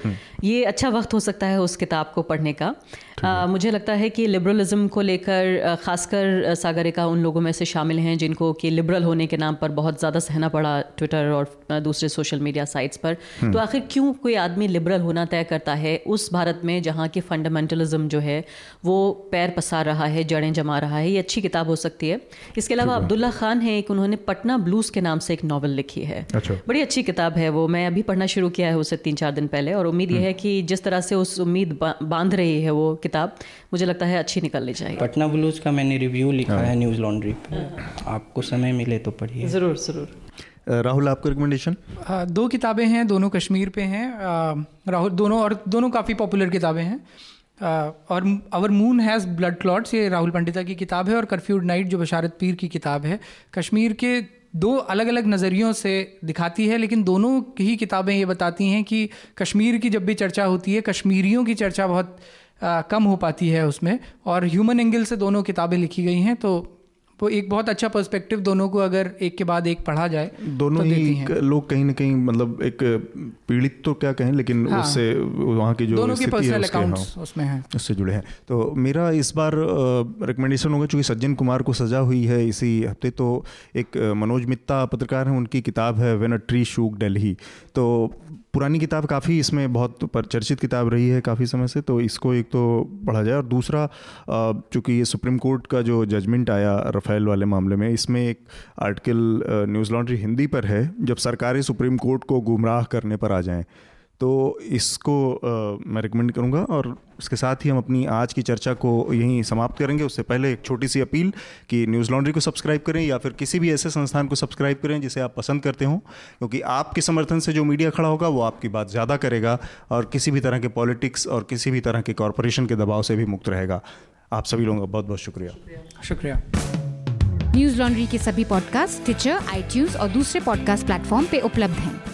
ये अच्छा वक्त हो सकता है उस किताब को पढ़ने का। आ, मुझे लगता है कि लिबरलिज्म को लेकर खासकर सागरिका उन लोगों में से शामिल हैं जिनको कि लिबरल होने के नाम पर बहुत ज़्यादा सहना पड़ा ट्विटर और दूसरे सोशल मीडिया साइट्स पर। हम्म। तो आखिर क्यों कोई आदमी लिबरल होना तय करता है उस भारत में जहाँ की फंडामेंटलिज्म जो है वो पैर पसार रहा है जड़ें जमा रहा है? ये अच्छी किताब हो सकती है। इसके अलावा अब्दुल्ला खान है एक उन्होंने पटना ब्लूज़ के नाम से एक नावल लिखी है। अच्छा। बड़ी अच्छी किताब है वो। मैं अभी पढ़ना शुरू किया है उसे तीन चार दिन पहले और उम्मीद ये हम्म। है कि जिस तरह से उस उम्मीद बाँध रही है वो किताब मुझे लगता है अच्छी निकलनी चाहिए पटना ब्लूज का मैंने रिव्यू लिखा हाँ। है न्यूज़ लॉन्ड्री पर आपको समय मिले तो पढ़िए। ज़रूर ज़रूर। राहुल आपका रिकमेंडेशन दो किताबें हैं दोनों कश्मीर पे हैं। राहुल दोनों और दोनों काफ़ी पॉपुलर किताबें हैं। और our moon has blood clots ये राहुल पंडिता की किताब है और कर्फ्यूड नाइट जो बशारत पीर की किताब है। कश्मीर के दो अलग अलग नज़रियों से दिखाती है लेकिन दोनों ही किताबें ये बताती हैं कि कश्मीर की जब भी चर्चा होती है कश्मीरियों की चर्चा बहुत आ, कम हो पाती है उसमें। और ह्यूमन एंगल से दोनों किताबें लिखी गई हैं तो वो एक बहुत अच्छा पर्सपेक्टिव दोनों को अगर एक के बाद एक पढ़ा जाए दोनों तो ही लोग कहीं ना कहीं मतलब एक पीड़ित तो क्या कहें लेकिन हाँ, उससे वहाँ की जो दोनों के पर्सनल अकाउंट्स हाँ, उसमें हैं। उससे जुड़े हैं। तो मेरा इस बार रिकमेंडेशन होगा चूँकि सज्जन कुमार को सजा हुई है इसी हफ़्ते तो एक मनोज मित्ता पत्रकार हैं उनकी किताब है when a tree shook Delhi तो पुरानी किताब काफ़ी इसमें बहुत चर्चित किताब रही है काफ़ी समय से तो इसको एक तो पढ़ा जाए। और दूसरा चूँकि ये सुप्रीम कोर्ट का जो जजमेंट आया रफ़ेल वाले मामले में, इसमें एक आर्टिकल न्यूज़ लॉन्ड्री हिंदी पर है, जब सरकारें सुप्रीम कोर्ट को गुमराह करने पर आ जाएँ तो इसको आ, मैं रिकमेंड करूँगा और इसके साथ ही हम अपनी आज की चर्चा को यहीं समाप्त करेंगे। उससे पहले एक छोटी सी अपील कि न्यूज़ लॉन्ड्री को सब्सक्राइब करें या फिर किसी भी ऐसे संस्थान को सब्सक्राइब करें जिसे आप पसंद करते हो क्योंकि आपके समर्थन से जो मीडिया खड़ा होगा वो आपकी बात ज़्यादा करेगा और किसी भी तरह के पॉलिटिक्स और किसी भी तरह के कॉरपोरेशन के दबाव से भी मुक्त रहेगा। आप सभी लोगों का बहुत बहुत शुक्रिया। शुक्रिया। न्यूज़ लॉन्ड्री के सभी पॉडकास्ट ट्विटर आईटीज और दूसरे पॉडकास्ट प्लेटफॉर्म पर उपलब्ध हैं।